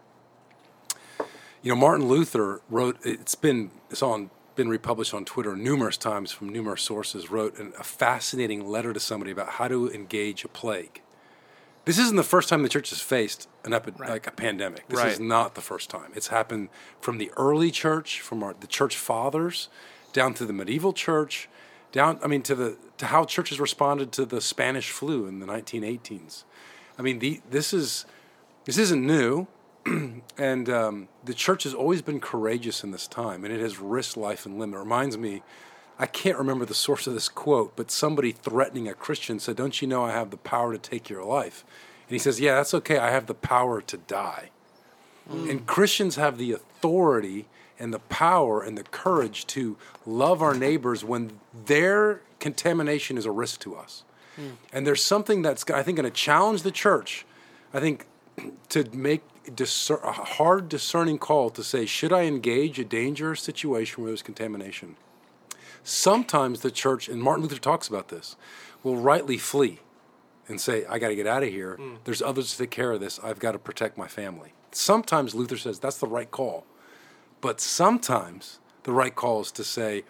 you know, Martin Luther wrote. It's been it's on been republished on Twitter numerous times from numerous sources. Wrote an, a fascinating letter to somebody about how to engage a plague. This isn't the first time the church has faced an epi- like a pandemic. This is not the first time. It's happened from the early church, from our, the church fathers, down to the medieval church, down. I mean, to the to how churches responded to the Spanish flu in the 1918s. I mean, the, this is this isn't new, and um, the church has always been courageous in this time, and it has risked life and limb. It reminds me. I can't remember the source of this quote, but somebody threatening a Christian said, Don't you know I have the power to take your life? And he says, Yeah, that's okay. I have the power to die. And Christians have the authority and the power and the courage to love our neighbors when their contamination is a risk to us. And there's something that's, I think, going to challenge the church. I think to make discer- a hard discerning call to say, should I engage a dangerous situation where there's contamination? Sometimes the church, and Martin Luther talks about this, will rightly flee and say, I got to get out of here. Hmm. There's others to take care of this. I've got to protect my family. Sometimes Luther says that's the right call. But sometimes the right call is to say,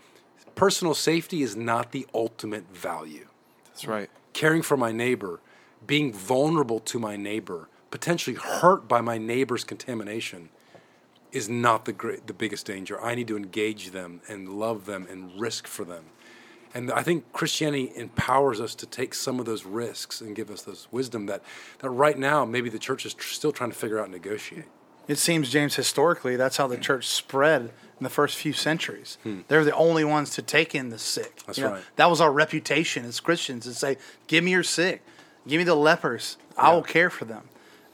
personal safety is not the ultimate value. That's right. Caring for my neighbor, being vulnerable to my neighbor, potentially hurt by my neighbor's contamination is not the great, the biggest danger. I need to engage them and love them and risk for them. And I think Christianity empowers us to take some of those risks and give us those wisdom that, that right now maybe the church is tr- still trying to figure out and negotiate. It seems, James, historically, that's how the church spread in the first few centuries. They're the only ones to take in the sick. Hmm. That's You know, right. That was our reputation as Christians to say, "Give me your sick, give me the lepers. I will care for them."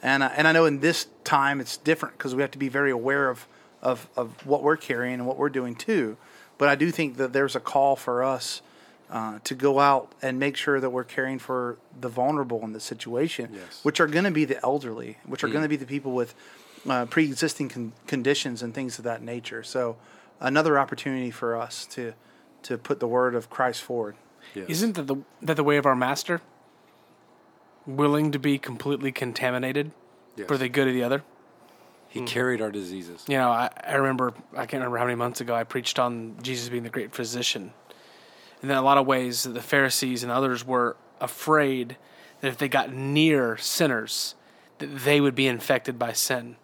And uh, and I know in this time it's different because we have to be very aware of, of of what we're carrying and what we're doing too. But I do think that there's a call for us uh, to go out and make sure that we're caring for the vulnerable in this situation, Yes. which are going to be the elderly, which are going to be the people with uh, pre-existing con- conditions and things of that nature. So, another opportunity for us to to put the word of Christ forward. Yes. Isn't that the that the way of our master? Willing to be completely contaminated Yes. for the good of the other. he mm-hmm. carried our diseases. You know, I, I remember I can't remember how many months ago I preached on Jesus being the great physician. And in a lot of ways the Pharisees and others were afraid that if they got near sinners, that they would be infected by sin.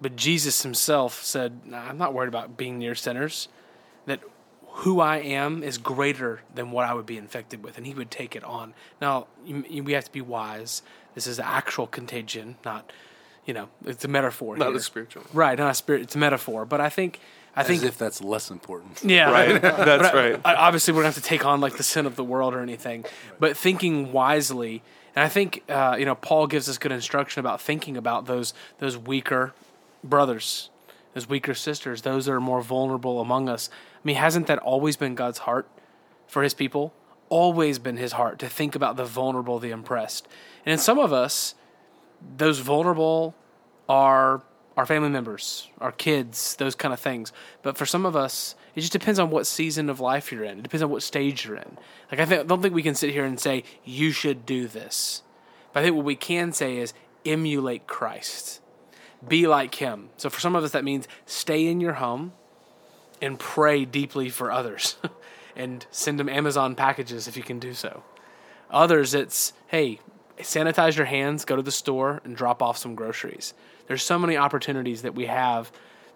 But Jesus himself said, nah, I'm not worried about being near sinners. That who I am is greater than what I would be infected with, and he would take it on. Now, you, you, we have to be wise. This is actual contagion, not, you know, it's a metaphor. Not here. a spiritual. Right, not a spirit. It's a metaphor. But I think, I think, if that's less important. yeah, Right. That's But right. I- obviously, we don't have to take on like the sin of the world or anything, but thinking wisely. And I think uh, you know Paul gives us good instruction about thinking about those those weaker brothers, those weaker sisters, those that are more vulnerable among us. I mean, hasn't that always been God's heart for His people? Always been His heart to think about the vulnerable, the oppressed. And in some of us, those vulnerable are our family members, our kids, those kind of things. But for some of us, it just depends on what season of life you're in. It depends on what stage you're in. Like I th- don't think we can sit here and say you should do this. But I think what we can say is emulate Christ. Be like him. So for some of us that means stay in your home and pray deeply for others and send them Amazon packages if you can do so. Others, it's hey, sanitize your hands, go to the store, and drop off some groceries. There's so many opportunities that we have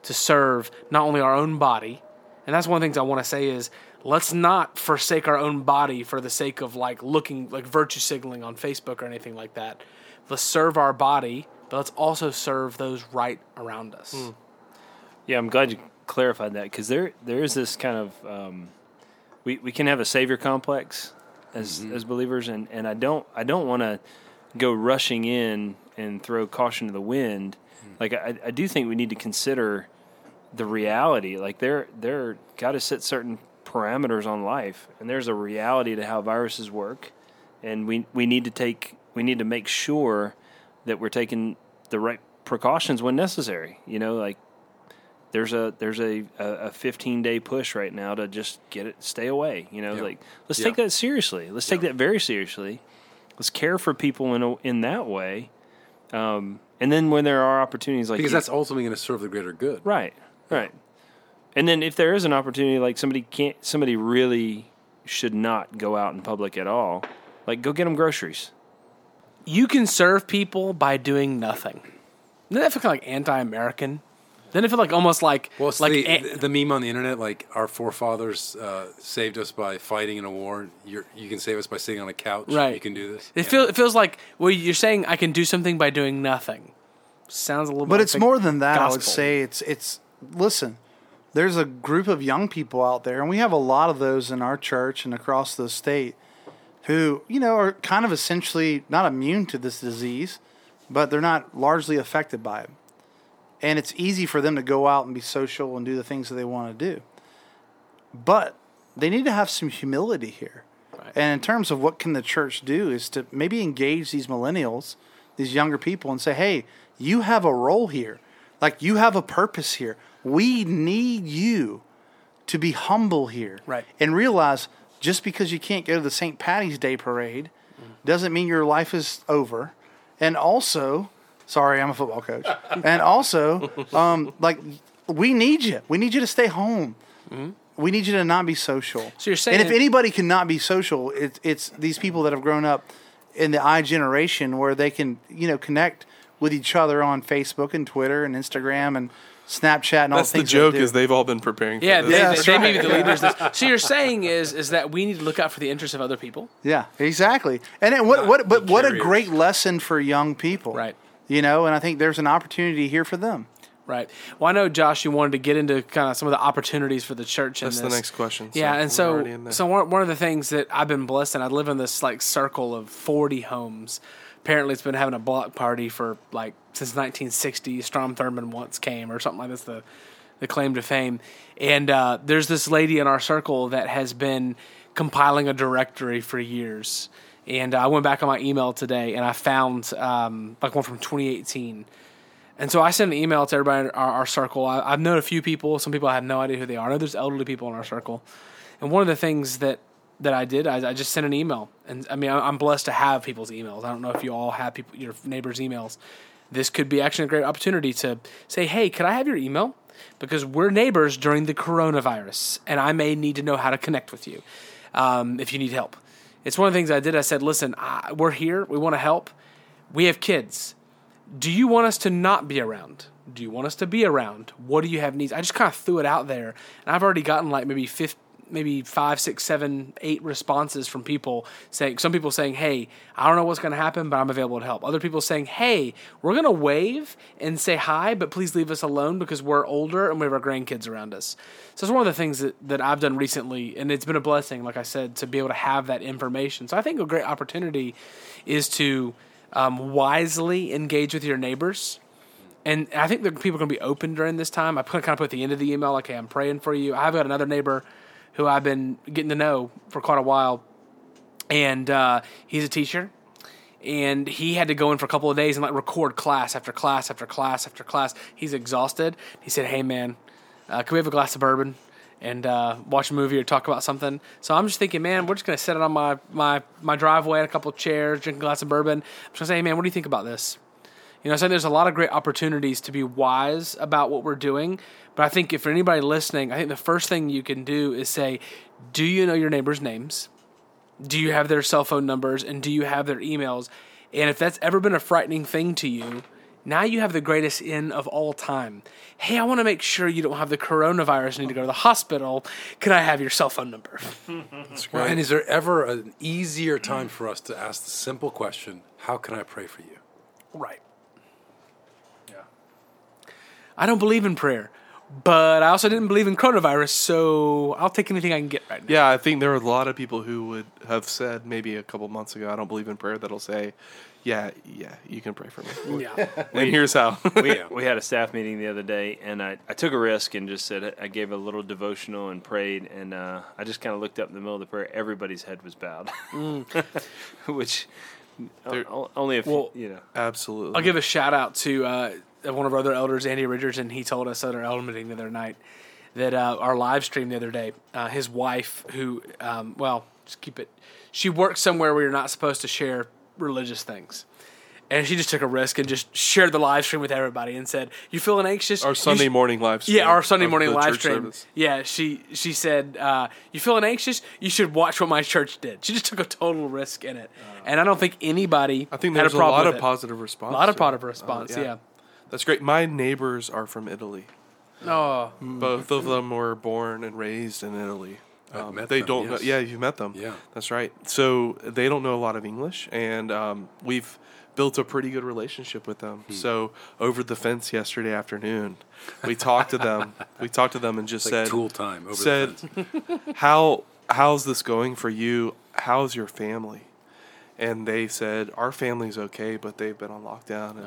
to serve not only our own body, and that's one of the things I want to say is let's not forsake our own body for the sake of like looking like virtue signaling on Facebook or anything like that. Let's serve our body, but let's also serve those right around us. Hmm. Yeah, I'm glad you clarified that because there there is this kind of um, we we can have a savior complex as mm-hmm. as believers, and, and I don't I don't want to go rushing in and throw caution to the wind. Mm-hmm. Like I, I do think we need to consider the reality. Like they're they're got to set certain parameters on life, and there's a reality to how viruses work, and we we need to take we need to make sure that we're taking the right precautions when necessary. You know, like there's a there's a, a, a 15 day push right now to just get it stay away. You know, Yeah. like let's Yeah. take that seriously. Let's take Yeah. that very seriously. Let's care for people in a, in that way. Um, and then when there are opportunities like because that's ultimately going to serve the greater good. Right, right. And then if there is an opportunity, like somebody can't, somebody really should not go out in public at all. Like go get them groceries. You can serve people by doing nothing. Doesn't that feel kind of like anti-American? Doesn't it feel like almost like Well, it's like the, a- the meme on the internet, like our forefathers uh, saved us by fighting in a war. You're, you can save us by sitting on a couch. Right. You can do this. it feels it feels like well you're saying I can do something by doing nothing. Sounds a little. But bit it's like more than that. I would say it's it's listen. There's a group of young people out there, and we have a lot of those in our church and across the state, who you know are kind of essentially not immune to this disease, but they're not largely affected by it, and it's easy for them to go out and be social and do the things that they want to do. But they need to have some humility here. And in terms of what can the church do is to maybe engage these millennials, these younger people and say, "Hey, you have a role here. Like you have a purpose here. We need you to be humble here." Right. And realize just because you can't go to the St. Patty's Day parade doesn't mean your life is over. And also, sorry, I'm a football coach. and also, um, like we need you. We need you to stay home. We need you to not be social. So you're saying, and if anybody cannot be social, it's it's these people that have grown up in the I generation where they can you know connect with each other on Facebook and Twitter and Instagram and Snapchat and all That's the the things. joke they do. is they've all been preparing. For Yeah, this. they, Yeah, they, that's they may be the leaders. this. So you're saying is is that we need to look out for the interests of other people, Yeah, exactly. And it, what what but be what a great lesson for young people. Right. You know, and I think there's an opportunity here for them. right? Well, I know Josh, you wanted to get into kind of some of the opportunities for the church. in That's the next question. so Yeah, we're and so already in there. so one, one of the things that I've been blessed and I live in this like circle of forty homes. Apparently, it's been having a block party for like since 1960. Strom Thurmond once came, or something like that's the claim to fame. And uh, there's this lady in our circle that has been compiling a directory for years. And I went back on my email today, and I found um, like one from 2018. And so I sent an email to everybody in our, our circle. I, I've known a few people. Some people I have no idea who they are. I know there's elderly people in our circle. And one of the things that that I did, I, I just sent an email. And I mean, I'm blessed to have people's emails. I don't know if you all have people, your neighbors' emails. This could be actually a great opportunity to say, hey, could I have your email? Because we're neighbors during the coronavirus, and I may need to know how to connect with you um, if you need help. It's one of the things I did. I said, listen, I, we're here. We want to help. We have kids do you want us to not be around? Do you want us to be around? What do you have needs? I just kind of threw it out there, and I've already gotten like maybe fifth, maybe five, six, seven, eight responses from people saying. Some people saying, "Hey, I don't know what's going to happen, but I'm available to help." Other people saying, "Hey, we're going to wave and say hi, but please leave us alone because we're older and we have our grandkids around us." So it's one of the things that, that I've done recently, and it's been a blessing, like I said, to be able to have that information. So I think a great opportunity is to um, wisely engage with your neighbors. And I think that people are going to be open during this time. I kind of put the end of the email, like, hey, I'm praying for you. I've got another neighbor who I've been getting to know for quite a while. And uh, he's a teacher. And he had to go in for a couple of days and like record class after class after class after class. He's exhausted. He said, hey, man, uh, can we have a glass of bourbon? and uh, watch a movie or talk about something. So I'm just thinking, man, we're just gonna set it on my my my driveway, a couple of chairs, drink a glass of bourbon. I'm just gonna say, hey, man, what do you think about this? You know, so there's a lot of great opportunities to be wise about what we're doing. But I think if for anybody listening, I think the first thing you can do is say, do you know your neighbors' names? Do you have their cell phone numbers and do you have their emails? And if that's ever been a frightening thing to you, now you have the greatest in of all time. Hey, I want to make sure you don't have the coronavirus and need to go to the hospital. Can I have your cell phone number? Well, and is there ever an easier time for us to ask the simple question, how can I pray for you? Right. I don't believe in prayer. but I also didn't believe in coronavirus, so I'll take anything I can get right now. Yeah, I think there are a lot of people who would have said maybe a couple months ago, I don't believe in prayer, that'll say, yeah, yeah, you can pray for me. Yeah. and here's how. we, we had a staff meeting the other day, and I, I took a risk and just said I gave a little devotional and prayed, and uh, I just kind of looked up in the middle of the prayer. Everybody's head was bowed, which There- o- only if Well, you know. Absolutely. I'll give a shout out to uh, one of our other elders, Andy Richardson. He told us at our elder meeting the other night that uh, our live stream the other day, uh, his wife, who, um, well, just keep it, she works somewhere where you're not supposed to share religious things. And she just took a risk and just shared the live stream with everybody and said, "You feeling anxious?" our Sunday sh- morning live stream. Yeah, our Sunday morning live stream. service. Yeah, she she said, uh, "You feeling anxious? You should watch what my church did." She just took a total risk in it, and I don't think anybody. I think had there's a, a, problem lot of it. positive response. A lot of positive response. Uh, yeah. That's great. My neighbors are from Italy. Oh, Both of them were born and raised in Italy. I've met they them, don't know. Yeah, you met them. Yeah. that's right. So they don't know a lot of English, and um, we've built a pretty good relationship with them. Hmm. So over the fence yesterday afternoon, we talked to them. We talked to them and just like said, tool time over said, the fence. "How how's this going for you? How's your family?" And they said, "Our family's okay, but they've been on lockdown." And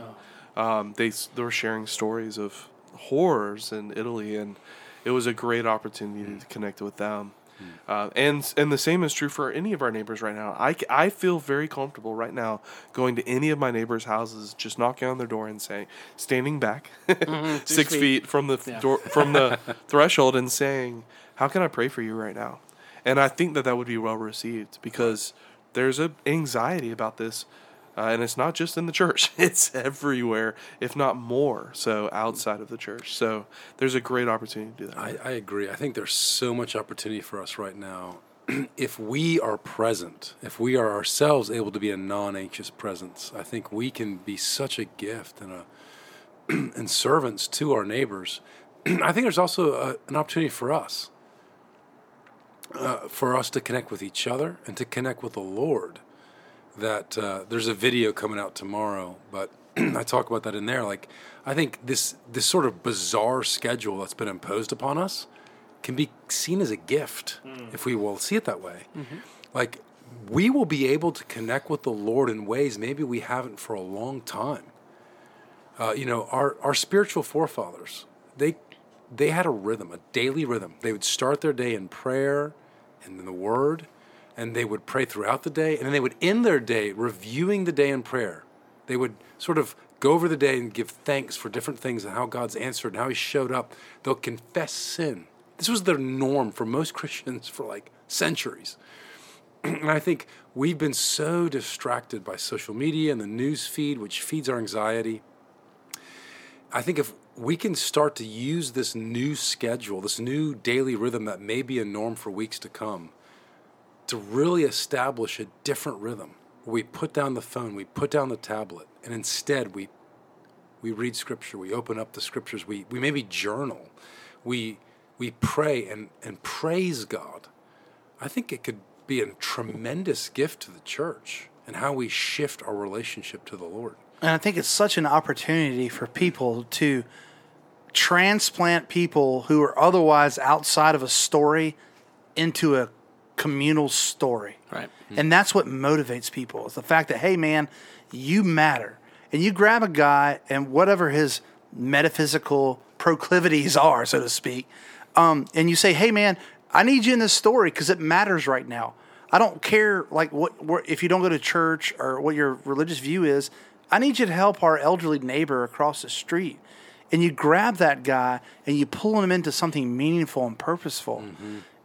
um, they they were sharing stories of horrors in Italy, and it was a great opportunity to connect with them. Uh, and and the same is true for any of our neighbors right now. I, I feel very comfortable right now going to any of my neighbors' houses, just knocking on their door and saying, standing back six feet. feet from the f- door from the threshold and saying, "How can I pray for you right now?" And I think that that would be well received because there's a anxiety about this, uh, and it's not just in the church; it's everywhere, if not more, so outside of the church. So there's a great opportunity to do that. I, I agree. I think there's so much opportunity for us right now. if we are present, if we are ourselves able to be a non-anxious presence, I think we can be such a gift and a and servants to our neighbors. I think there's also a, an opportunity for us, uh, for us to connect with each other and to connect with the Lord. That uh, there's a video coming out tomorrow, but I talk about that in there. Like, I think this this sort of bizarre schedule that's been imposed upon us can be seen as a gift if we will see it that way. Like, we will be able to connect with the Lord in ways maybe we haven't for a long time. Uh, you know, our, our spiritual forefathers, they they had a rhythm, a daily rhythm. They would start their day in prayer and in the Word, and they would pray throughout the day, and then they would end their day reviewing the day in prayer. They would sort of go over the day and give thanks for different things and how God's answered and how He showed up. They'll confess sin. This was their norm for most Christians for like centuries. And I think we've been so distracted by social media and the news feed, which feeds our anxiety. I think if we can start to use this new schedule, this new daily rhythm that may be a norm for weeks to come, to really establish a different rhythm. We put down the phone, we put down the tablet, and instead we we read scripture, we open up the scriptures, we, we maybe journal, we we pray and, and praise God. I think it could be a tremendous gift to the church and how we shift our relationship to the Lord. And I think it's such an opportunity for people to transplant people who are otherwise outside of a story into a communal story. right. And that's what motivates people is the fact that, hey, man, you matter. And you grab a guy and whatever his metaphysical proclivities are, so to speak, um, and you say, hey, man, I need you in this story because it matters right now. I don't care like what, what if you don't go to church or what your religious view is. I need you to help our elderly neighbor across the street. And you grab that guy and you pull him into something meaningful and purposeful.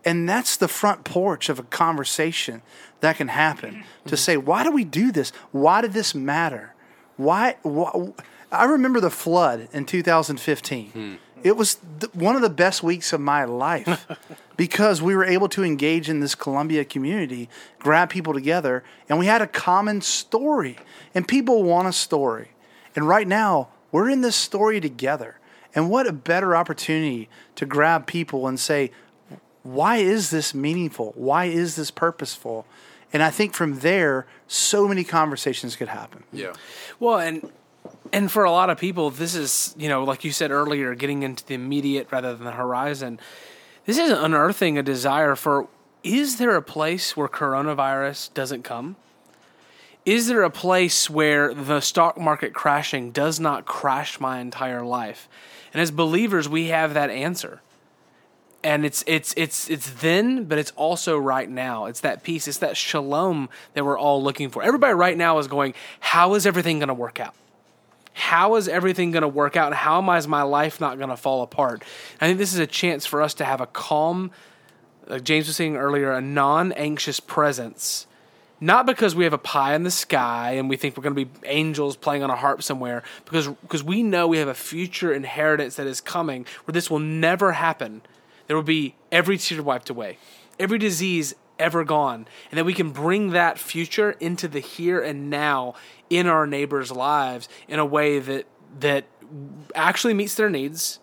And that's the front porch of a conversation that can happen to mm-hmm. say, why do we do this? Why did this matter? Why? why I remember the flood in 2015. Hmm. It was th- one of the best weeks of my life because we were able to engage in this Columbia community, grab people together, and we had a common story. And people want a story. And right now, we're in this story together. And what a better opportunity to grab people and say, why is this meaningful? Why is this purposeful? And I think from there, so many conversations could happen. Yeah. Well, and and for a lot of people, this is, you know, like you said earlier, getting into the immediate rather than the horizon. This is unearthing a desire for is there a place where coronavirus doesn't come? Is there a place where the stock market crashing does not crash my entire life? And as believers, we have that answer. And it's it's it's it's then, but it's also right now. It's that peace, it's that shalom that we're all looking for. Everybody right now is going, how is everything going to work out? how is everything going to work out and how am I, is my life not going to fall apart i think this is a chance for us to have a calm like james was saying earlier a non-anxious presence not because we have a pie in the sky and we think we're going to be angels playing on a harp somewhere because because we know we have a future inheritance that is coming where this will never happen there will be every tear wiped away every disease ever gone and that we can bring that future into the here and now in our neighbors' lives in a way that that actually meets their needs,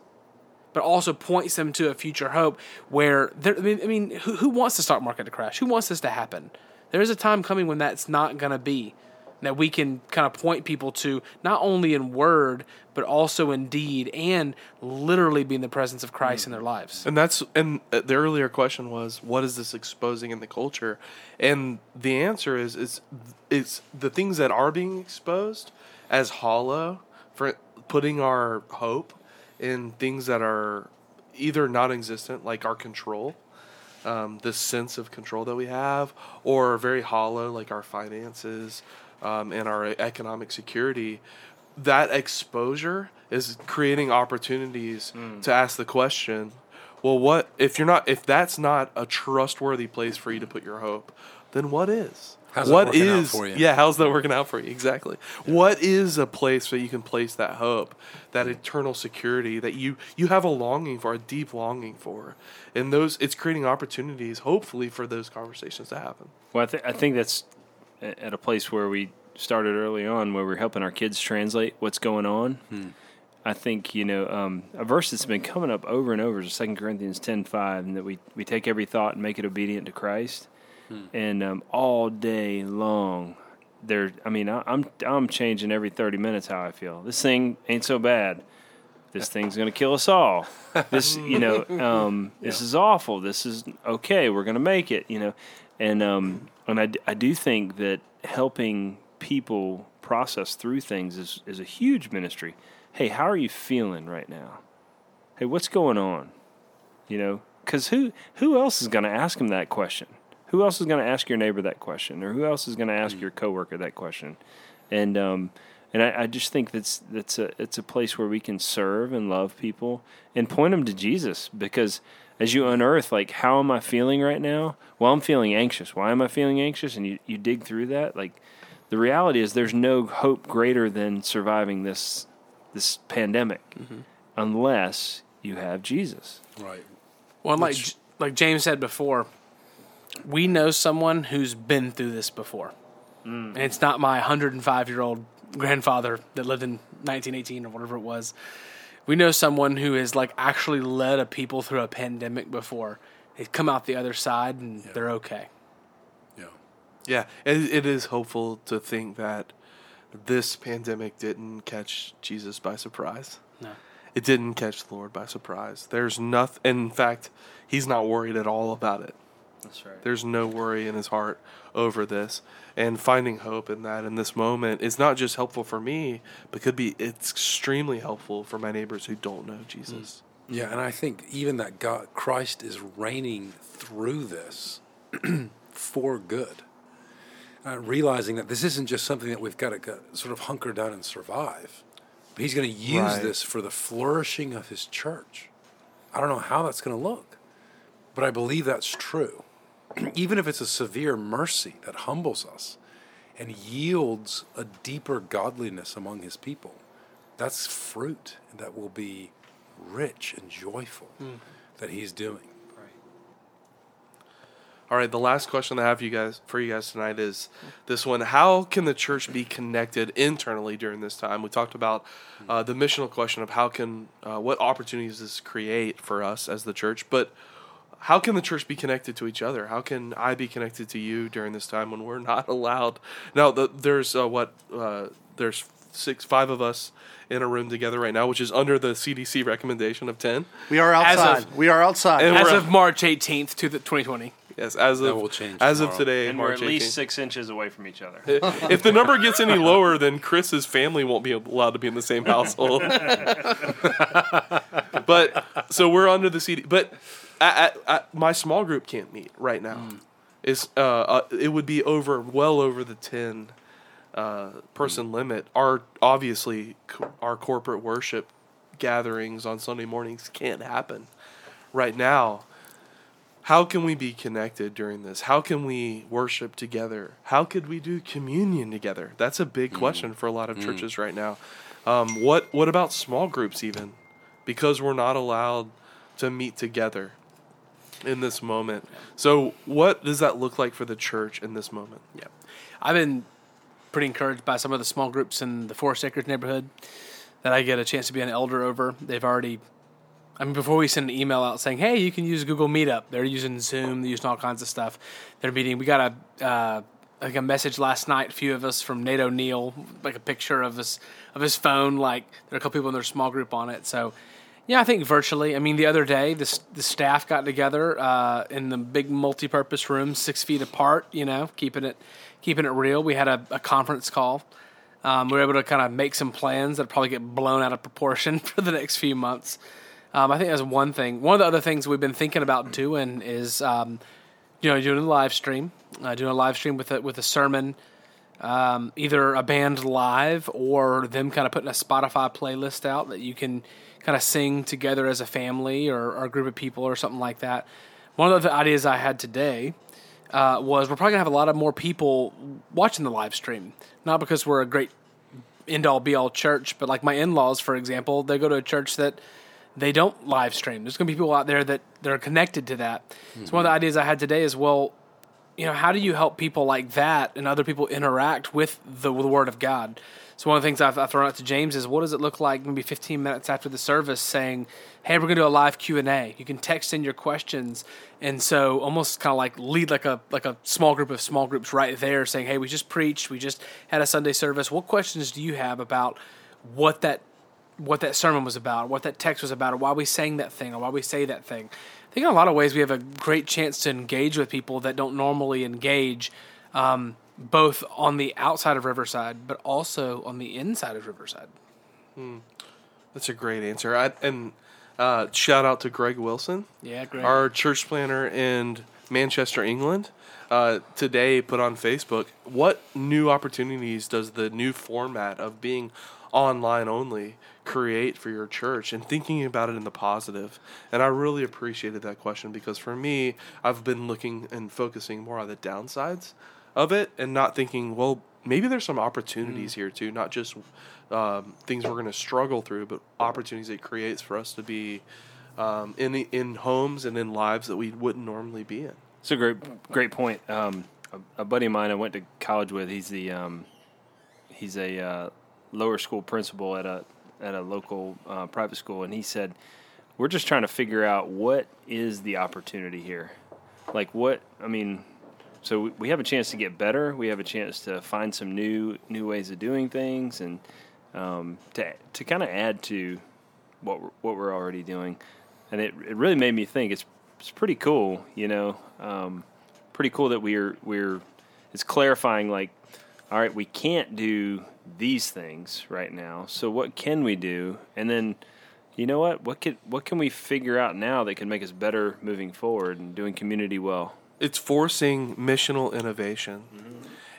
but also points them to a future hope where I mean, I mean who, who wants the stock market to crash? Who wants this to happen? There is a time coming when that's not going to be. That we can kind of point people to not only in word, but also in deed, and literally be in the presence of Christ in their lives. And that's and uh, the earlier question was, what is this exposing in the culture? And the answer is, is it's the things that are being exposed as hollow for putting our hope in things that are either non-existent, like our control, um, this sense of control that we have, or very hollow, like our finances um, and our economic security. That exposure is creating opportunities to ask the question well what if you're not if that's not a trustworthy place for you to put your hope then what is? How's that what working out for you? yeah how's that working out for you? Exactly. What is a place that you can place that hope that eternal security that you you have a longing for a deep longing for? And those it's creating opportunities hopefully for those conversations to happen. Well, I, th- I think that's a- at a place where we started early on, where we're helping our kids translate what's going on. I think you know um, a verse that's been coming up over and over is Second Corinthians ten five, and that we we take every thought and make it obedient to Christ. And um, all day long, there. I mean, I, I'm I'm changing every thirty minutes how I feel. This thing ain't so bad. This thing's gonna kill us all. This, you know, um, this is awful. This is okay. We're gonna make it. You know, and um, and I, I do think that helping people process through things is is a huge ministry. Hey, how are you feeling right now? Hey, what's going on? You know, because who who else is going to ask him that question? Who else is going to ask your neighbor that question, or who else is going to ask your coworker that question? And um, and I, I just think that's that's a it's a place where we can serve and love people and point them to Jesus because as you unearth like how am I feeling right now? Well, I'm feeling anxious. Why am I feeling anxious? And you you dig through that like the reality is there's no hope greater than surviving this this pandemic mm-hmm. unless you have Jesus. Right. Well, like like James said before, we know someone who's been through this before, mm. and it's not my 105 year old grandfather that lived in 1918 or whatever it was. We know someone who has like actually led a people through a pandemic before. They come out the other side and they're okay. Yeah. Yeah, it, it is hopeful to think that this pandemic didn't catch Jesus by surprise. No. It didn't catch the Lord by surprise. There's nothing. In fact, he's not worried at all about it. That's right. There's no worry in his heart over this, and finding hope in that in this moment is not just helpful for me, but could be it's extremely helpful for my neighbors who don't know Jesus. Yeah, and I think even that God, Christ is reigning through this for good. Uh, realizing that this isn't just something that we've got to go, sort of hunker down and survive, but He's going to use Right. this for the flourishing of His church. I don't know how that's going to look, but I believe that's true. even if it's a severe mercy that humbles us and yields a deeper godliness among His people, that's fruit that will be rich and joyful that He's doing. All right, the last question I have for you guys for you guys tonight is this one: How can the church be connected internally during this time? We talked about uh, the missional question of how can uh, what opportunities this create for us as the church, but how can the church be connected to each other? How can I be connected to you during this time when we're not allowed? Now, the, there's uh, what uh, there's six, five of us in a room together right now, which is under the CDC recommendation of ten. We are As of- outside. we are outside. And As we're- of March 18th to the 2020. Yes, as of will change as of today, And we're at least 18th. six inches away from each other. if the number gets any lower, then Chris's family won't be allowed to be in the same household. but so we're under the CD. But I, I, I, my small group can't meet right now. Is uh, uh, it would be over well over the ten uh, person limit. Our obviously co- our corporate worship gatherings on Sunday mornings can't happen right now. How can we be connected during this? How can we worship together? How could we do communion together? That's a big question for a lot of churches right now. Um, what what about small groups even? Because we're not allowed to meet together in this moment. So what does that look like for the church in this moment? Yeah. I've been pretty encouraged by some of the small groups in the Forest Acres neighborhood that I get a chance to be an elder over. They've already, I mean, before we send an email out saying, hey, you can use Google Meetup, they're using Zoom, they're using all kinds of stuff. They're meeting. We got a, uh, like a message last night, a few of us from Nate O'Neill, like a picture of his of his phone, like there are a couple people in their small group on it. So yeah, I think virtually. I mean, the other day, the, the staff got together uh, in the big multi-purpose room, six feet apart. You know, keeping it keeping it real. We had a, a conference call. Um, we were able to kind of make some plans that probably get blown out of proportion for the next few months. Um, I think that's one thing. One of the other things we've been thinking about doing is, um, you know, doing a live stream, uh, doing a live stream with a with a sermon um, either a band live or them kind of putting a Spotify playlist out that you can kind of sing together as a family or, or a group of people or something like that. One of the ideas I had today uh, was we're probably gonna have a lot of more people watching the live stream, not because we're a great end all be all church, but like my in laws, for example, they go to a church that they don't live stream. There's gonna be people out there that they're connected to that. So one of the ideas I had today is well, you know, how do you help people like that and other people interact with the, the Word of God? So one of the things I've, I've thrown out to James is, what does it look like maybe 15 minutes after the service, saying, "Hey, we're going to do a live Q and A. You can text in your questions." And so almost kind of like lead like a like a small group of small groups right there, saying, "Hey, we just preached. We just had a Sunday service. What questions do you have about what that what that sermon was about, what that text was about, or why we sang that thing, or why we say that thing. I think in a lot of ways we have a great chance to engage with people that don't normally engage, um, both on the outside of Riverside, but also on the inside of Riverside. That's a great answer. I, and uh, shout out to Greg Wilson. Yeah, great. our church planner in Manchester, England, uh, today put on Facebook what new opportunities does the new format of being online only create for your church and thinking about it in the positive. And I really appreciated that question because for me, I've been looking and focusing more on the downsides of it and not thinking, well, maybe there's some opportunities here too, not just um, things we're going to struggle through, but opportunities it creates for us to be um, in the, in homes and in lives that we wouldn't normally be in. It's a great, great point. Um, a, a buddy of mine I went to college with. He's the um, he's a uh, lower school principal at a at a local uh, private school, and he said, "We're just trying to figure out what is the opportunity here. Like what? I mean, so we, have a chance to get better. We have a chance to find some new new ways of doing things, and um, to to kind of add to what we're, what we're already doing. And it, it really made me think. It's it's pretty cool, you know. Um, pretty cool that we're we're it's clarifying like, all right, we can't do these things right now. So what can we do? And then, you know what? What could what can we figure out now that can make us better moving forward and doing community well? It's forcing missional innovation.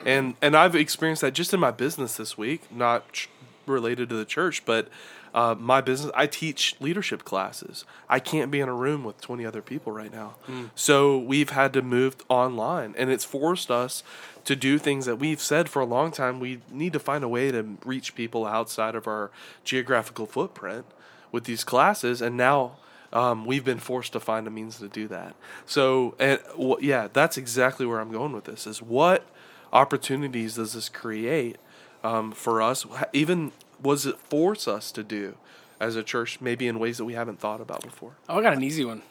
And and I've experienced that just in my business this week, not ch- related to the church, but uh, my business. I teach leadership classes. I can't be in a room with twenty other people right now, so we've had to move online, and it's forced us to do things that we've said for a long time. We need to find a way to reach people outside of our geographical footprint with these classes, and now um, we've been forced to find a means to do that. So, and yeah, that's exactly where I'm going with this. Is what opportunities does this create um, for us? Even was it force us to do as a church, maybe in ways that we haven't thought about before? oh, I got an easy one.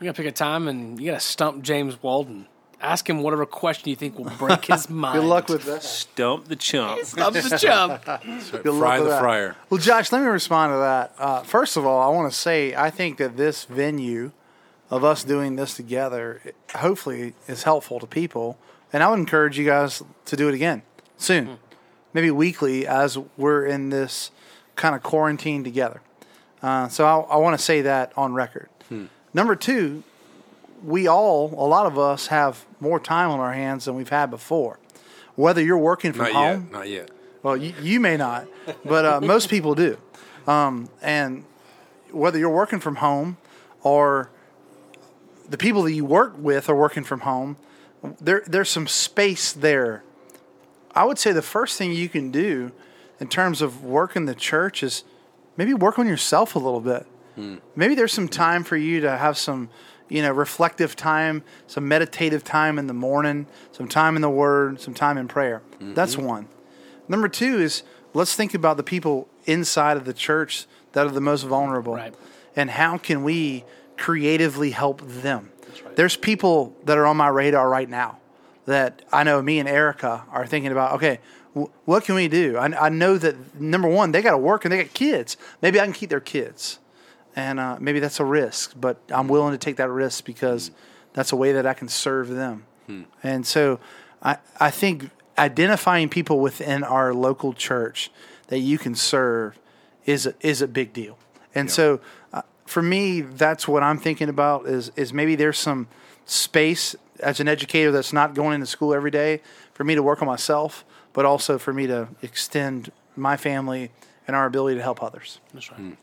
We're gonna pick a time, and you gotta stump James Walden. Ask him whatever question you think will break his mind. Good luck with that. Stump the chump. Stump the jump. Good luck Fry with the that. fryer. Well, Josh, let me respond to that. Uh, first of all, I want to say I think that this venue of us doing this together, hopefully, is helpful to people, and I would encourage you guys to do it again soon, maybe weekly, as we're in this kind of quarantine together. Uh, so I, I want to say that on record. Number two, we all, a lot of us, have more time on our hands than we've had before. Whether you're working from Not home, yet. Not yet. well, you, you may not, but uh, most people do. Um, and whether you're working from home or the people that you work with are working from home, there there's some space there. I would say the first thing you can do in terms of working the church is maybe work on yourself a little bit. Maybe there's some time for you to have some, you know, reflective time, some meditative time in the morning, some time in the Word, some time in prayer. That's mm-hmm. one. Number two is let's think about the people inside of the church that are the most vulnerable, Right. and how can we creatively help them? There's people that are on my radar right now that I know me and Erica are thinking about. Okay, wh- what can we do? I, I know that number one, they got to work and they got kids. Maybe I can keep their kids, and uh, maybe that's a risk, but I'm willing to take that risk because that's a way that I can serve them. And so, I I think identifying people within our local church that you can serve is a, is a big deal. And so, uh, for me, that's what I'm thinking about is is maybe there's some space as an educator that's not going into school every day for me to work on myself, but also for me to extend my family and our ability to help others. That's right.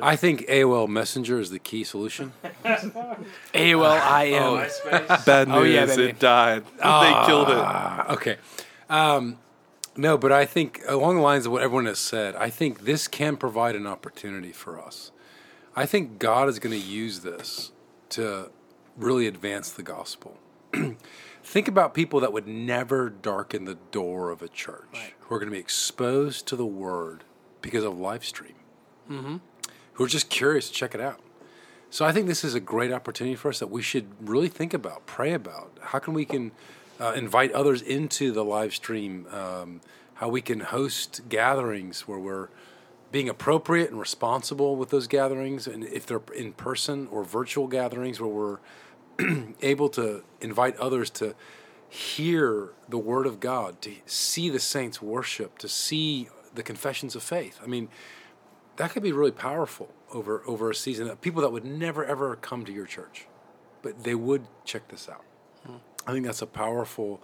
I think AOL Messenger is the key solution. AOL IM. Bad news. Oh, yeah, baby. it died. they killed it. Ah, okay. Um, no, but I think along the lines of what everyone has said, I think this can provide an opportunity for us. I think God is going to use this to really advance the gospel. think about people that would never darken the door of a church, who are going to be exposed to the word because of live stream, mm-hmm. Who are just curious to check it out. So I think this is a great opportunity for us that we should really think about, pray about. How can we can uh, invite others into the live stream? Um, how we can host gatherings where we're being appropriate and responsible with those gatherings, and if they're in person or virtual gatherings where we're able to invite others to hear the word of God, to see the saints worship, to see the confessions of faith. I mean, that could be really powerful over over a season. That people that would never ever come to your church, but they would check this out. Hmm. I think that's a powerful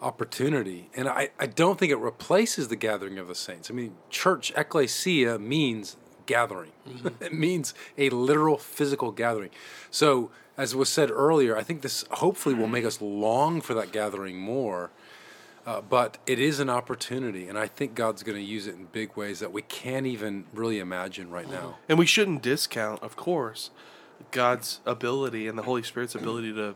opportunity, and I, I don't think it replaces the gathering of the saints. I mean, church ecclesia means gathering. Mm-hmm. it means a literal physical gathering. So, as was said earlier, I think this hopefully will make us long for that gathering more. Uh, but it is an opportunity, and I think God's going to use it in big ways that we can't even really imagine right now. And we shouldn't discount, of course, God's ability and the Holy Spirit's ability to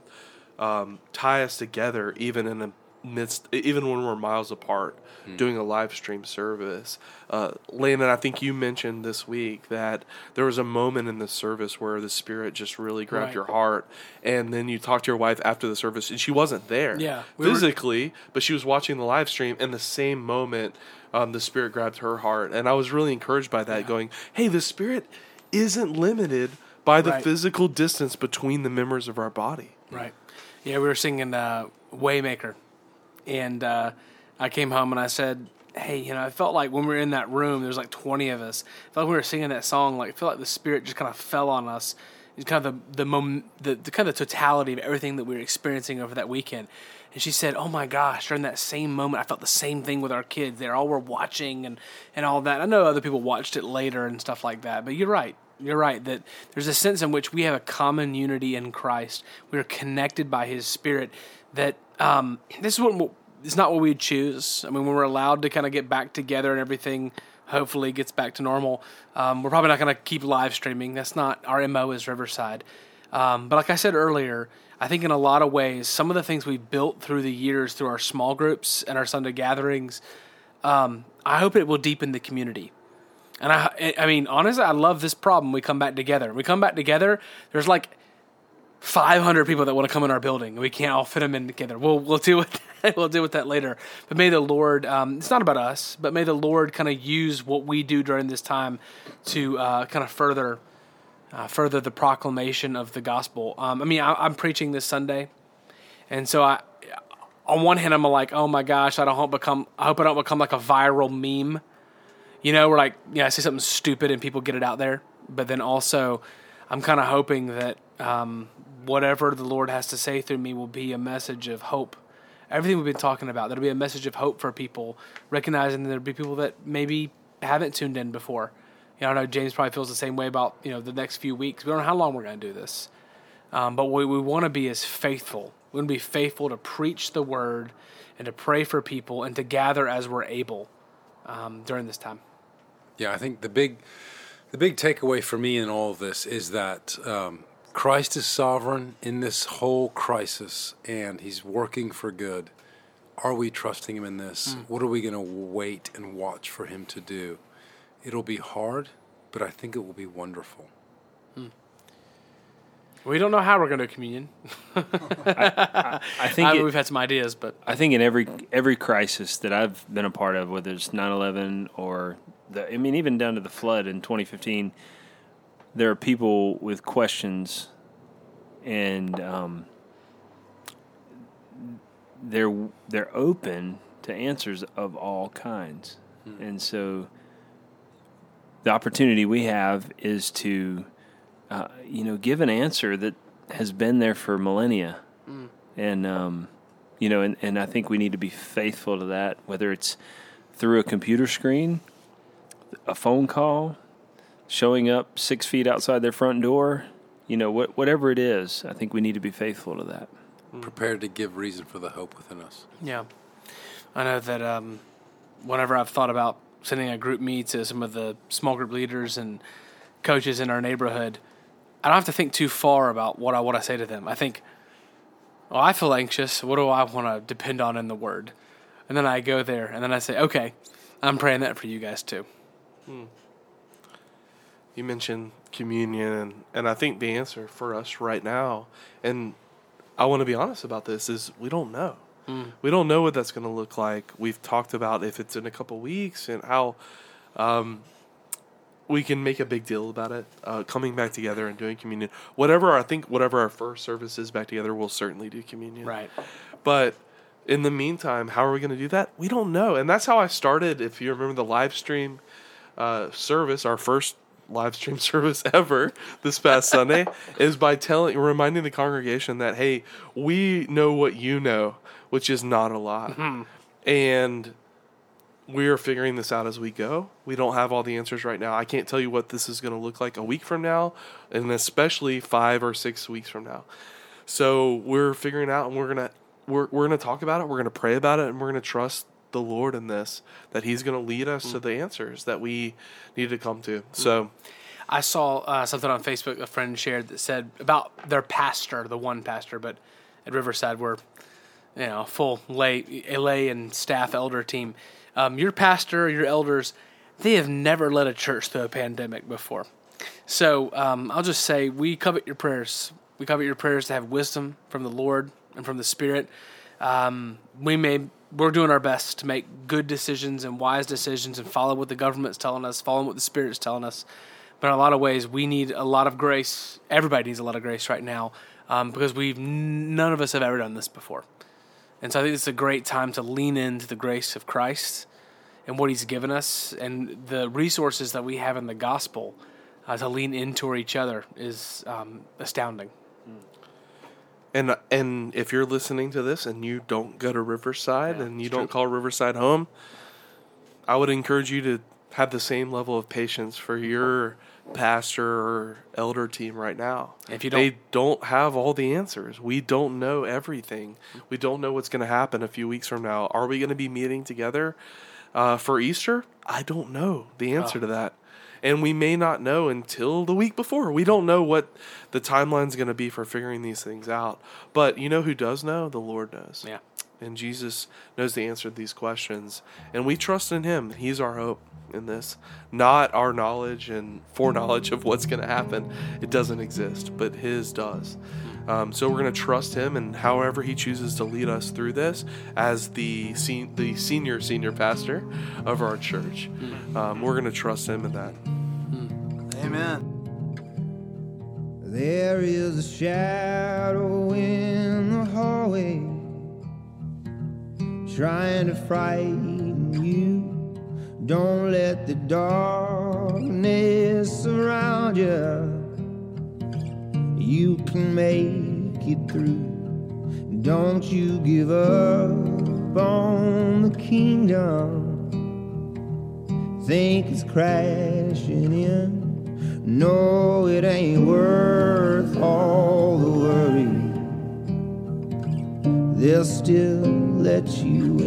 um, tie us together, even in the midst, even when we're miles apart, doing a live stream service. Uh, Landon, I think you mentioned this week that there was a moment in the service where the Spirit just really grabbed Right. your heart, and then you talked to your wife after the service, and she wasn't there, Yeah, we were- physically, but she was watching the live stream, and the same moment. Um, the spirit grabbed her heart, and I was really encouraged by that. Going, hey, the spirit isn't limited by the Right. physical distance between the members of our body. Right. Yeah, we were singing uh, Waymaker, and uh, I came home and I said, "Hey, you know, I felt like when we were in that room, there was like twenty of us. I felt like we were singing that song. Like, I feel like the Spirit just kind of fell on us. It's kind of the the, mom, the the kind of the totality of everything that we were experiencing over that weekend." And she said, "Oh my gosh!" During that same moment, I felt the same thing with our kids. They all were watching and and all that. I know other people watched it later and stuff like that, but you're right you're right that there's a sense in which we have a common unity in Christ. We are connected by His Spirit. That um, this is what it's not what we choose. I mean, when we're allowed to kind of get back together and everything, hopefully gets back to normal. Um, we're probably not going to keep live streaming. That's not our mo as Riverside. Um, but like I said earlier, I think in a lot of ways, some of the things we've built through the years through our small groups and our Sunday gatherings, um, I hope it will deepen the community. And I, I mean, honestly, I love this problem. We come back together. We come back together. There's like 500 people that want to come in our building we can't all fit them in together. We'll we'll deal with that. we'll deal with that later. But may the Lord, um, it's not about us, but may the Lord kind of use what we do during this time to uh, kind of further uh, further the proclamation of the gospel. Um, I mean, I, I'm preaching this Sunday, and so I, on one hand, I'm like, oh my gosh, I don't hope become, I hope I don't become like a viral meme. You know, we're like, yeah, I say something stupid and people get it out there. But then also, I'm kind of hoping that um, whatever the Lord has to say through me will be a message of hope. Everything we've been talking about, there'll be a message of hope for people, recognizing that there'll be people that maybe haven't tuned in before. You know, I know James probably feels the same way about you know the next few weeks. We don't know how long we're going to do this, um, but we, we want to be as faithful. We want to be faithful to preach the word and to pray for people and to gather as we're able um, during this time. Yeah, I think the big, the big takeaway for me in all of this is that um, Christ is sovereign in this whole crisis, and He's working for good. Are we trusting Him in this? Mm. What are we going to wait and watch for Him to do? It'll be hard, but I think it will be wonderful. Mm. We don't know how we're going to do communion. I think I it- we've had some ideas, but I think in every every crisis that I've been a part of, whether it's 9/11 or the, I mean, even down to the flood in 2015, there are people with questions, and um, they're they're open to answers of all kinds, and so the opportunity we have is to, uh, you know, give an answer that has been there for millennia, and um, you know, and, and I think we need to be faithful to that, whether it's through a computer screen, a phone call, showing up six feet outside their front door, you know, what, whatever it is, I think we need to be faithful to that. Prepared to give reason for the hope within us. Yeah, I know that um, whenever I've thought about sending a GroupMe to some of the small group leaders and coaches in our neighborhood, I don't have to think too far about what I what I say to them. I think, oh, I feel anxious. What do I want to depend on in the Word? And then I go there, and then I say, okay, I'm praying that for you guys too. You mentioned communion and, and i think the answer for us right now and i want to be honest about this is we don't know we don't know what that's going to look like we've talked about if it's in a couple weeks and how um, we can make a big deal about it uh, coming back together and doing communion whatever i think whatever our first service is back together we'll certainly do communion Right. but in the meantime, how are we going to do that? We don't know. And that's how I started. If you remember the live stream uh, service, our first live stream service ever this past Sunday, is by telling, reminding the congregation that, hey, we know what you know, which is not a lot. Mm-hmm. And we are figuring this out as we go. We don't have all the answers right now. I can't tell you what this is going to look like a week from now, and especially five or six weeks from now. So we're figuring out, and we're gonna we're we're gonna talk about it. We're gonna pray about it, and we're gonna trust the Lord in this that He's gonna lead us to the answers that we need to come to. So I saw uh, something on Facebook a friend shared that said about their pastor, the one pastor, but at Riverside we're you know full lay lay and staff elder team. Um, your pastor, your elders, they have never led a church through a pandemic before. So um, I'll just say we covet your prayers. We covet your prayers to have wisdom from the Lord and from the Spirit. Um, we may we're doing our best to make good decisions and wise decisions and follow what the government's telling us, follow what the Spirit's telling us. But in a lot of ways, we need a lot of grace. Everybody needs a lot of grace right now um, because we've none of us have ever done this before. And so I think it's a great time to lean into the grace of Christ and what He's given us and the resources that we have in the gospel uh, to lean into each other is um, astounding. And and if you're listening to this and you don't go to Riverside and you don't call Riverside home, I would encourage you to have the same level of patience for your pastor or elder team right now. If you don't, they don't have all the answers. We don't know everything. We don't know what's going to happen a few weeks from now. Are we going to be meeting together uh, for Easter? I don't know the answer to that. And we may not know until the week before. We don't know what the timeline's going to be for figuring these things out. But you know who does know? The Lord knows. Yeah. And Jesus knows the answer to these questions. And we trust in him. He's our hope in this. Not our knowledge and foreknowledge of what's going to happen. It doesn't exist, but his does. Um, so we're going to trust him, and however he chooses to lead us through this, as the sen- the senior senior pastor of our church, um, we're going to trust him in that. Amen. There is a shadow in the hallway trying to frighten you. Don't let the darkness surround you. You can make it through. Don't you give up on the kingdom. Think it's crashing in. No, it ain't worth all the worry. They'll still let you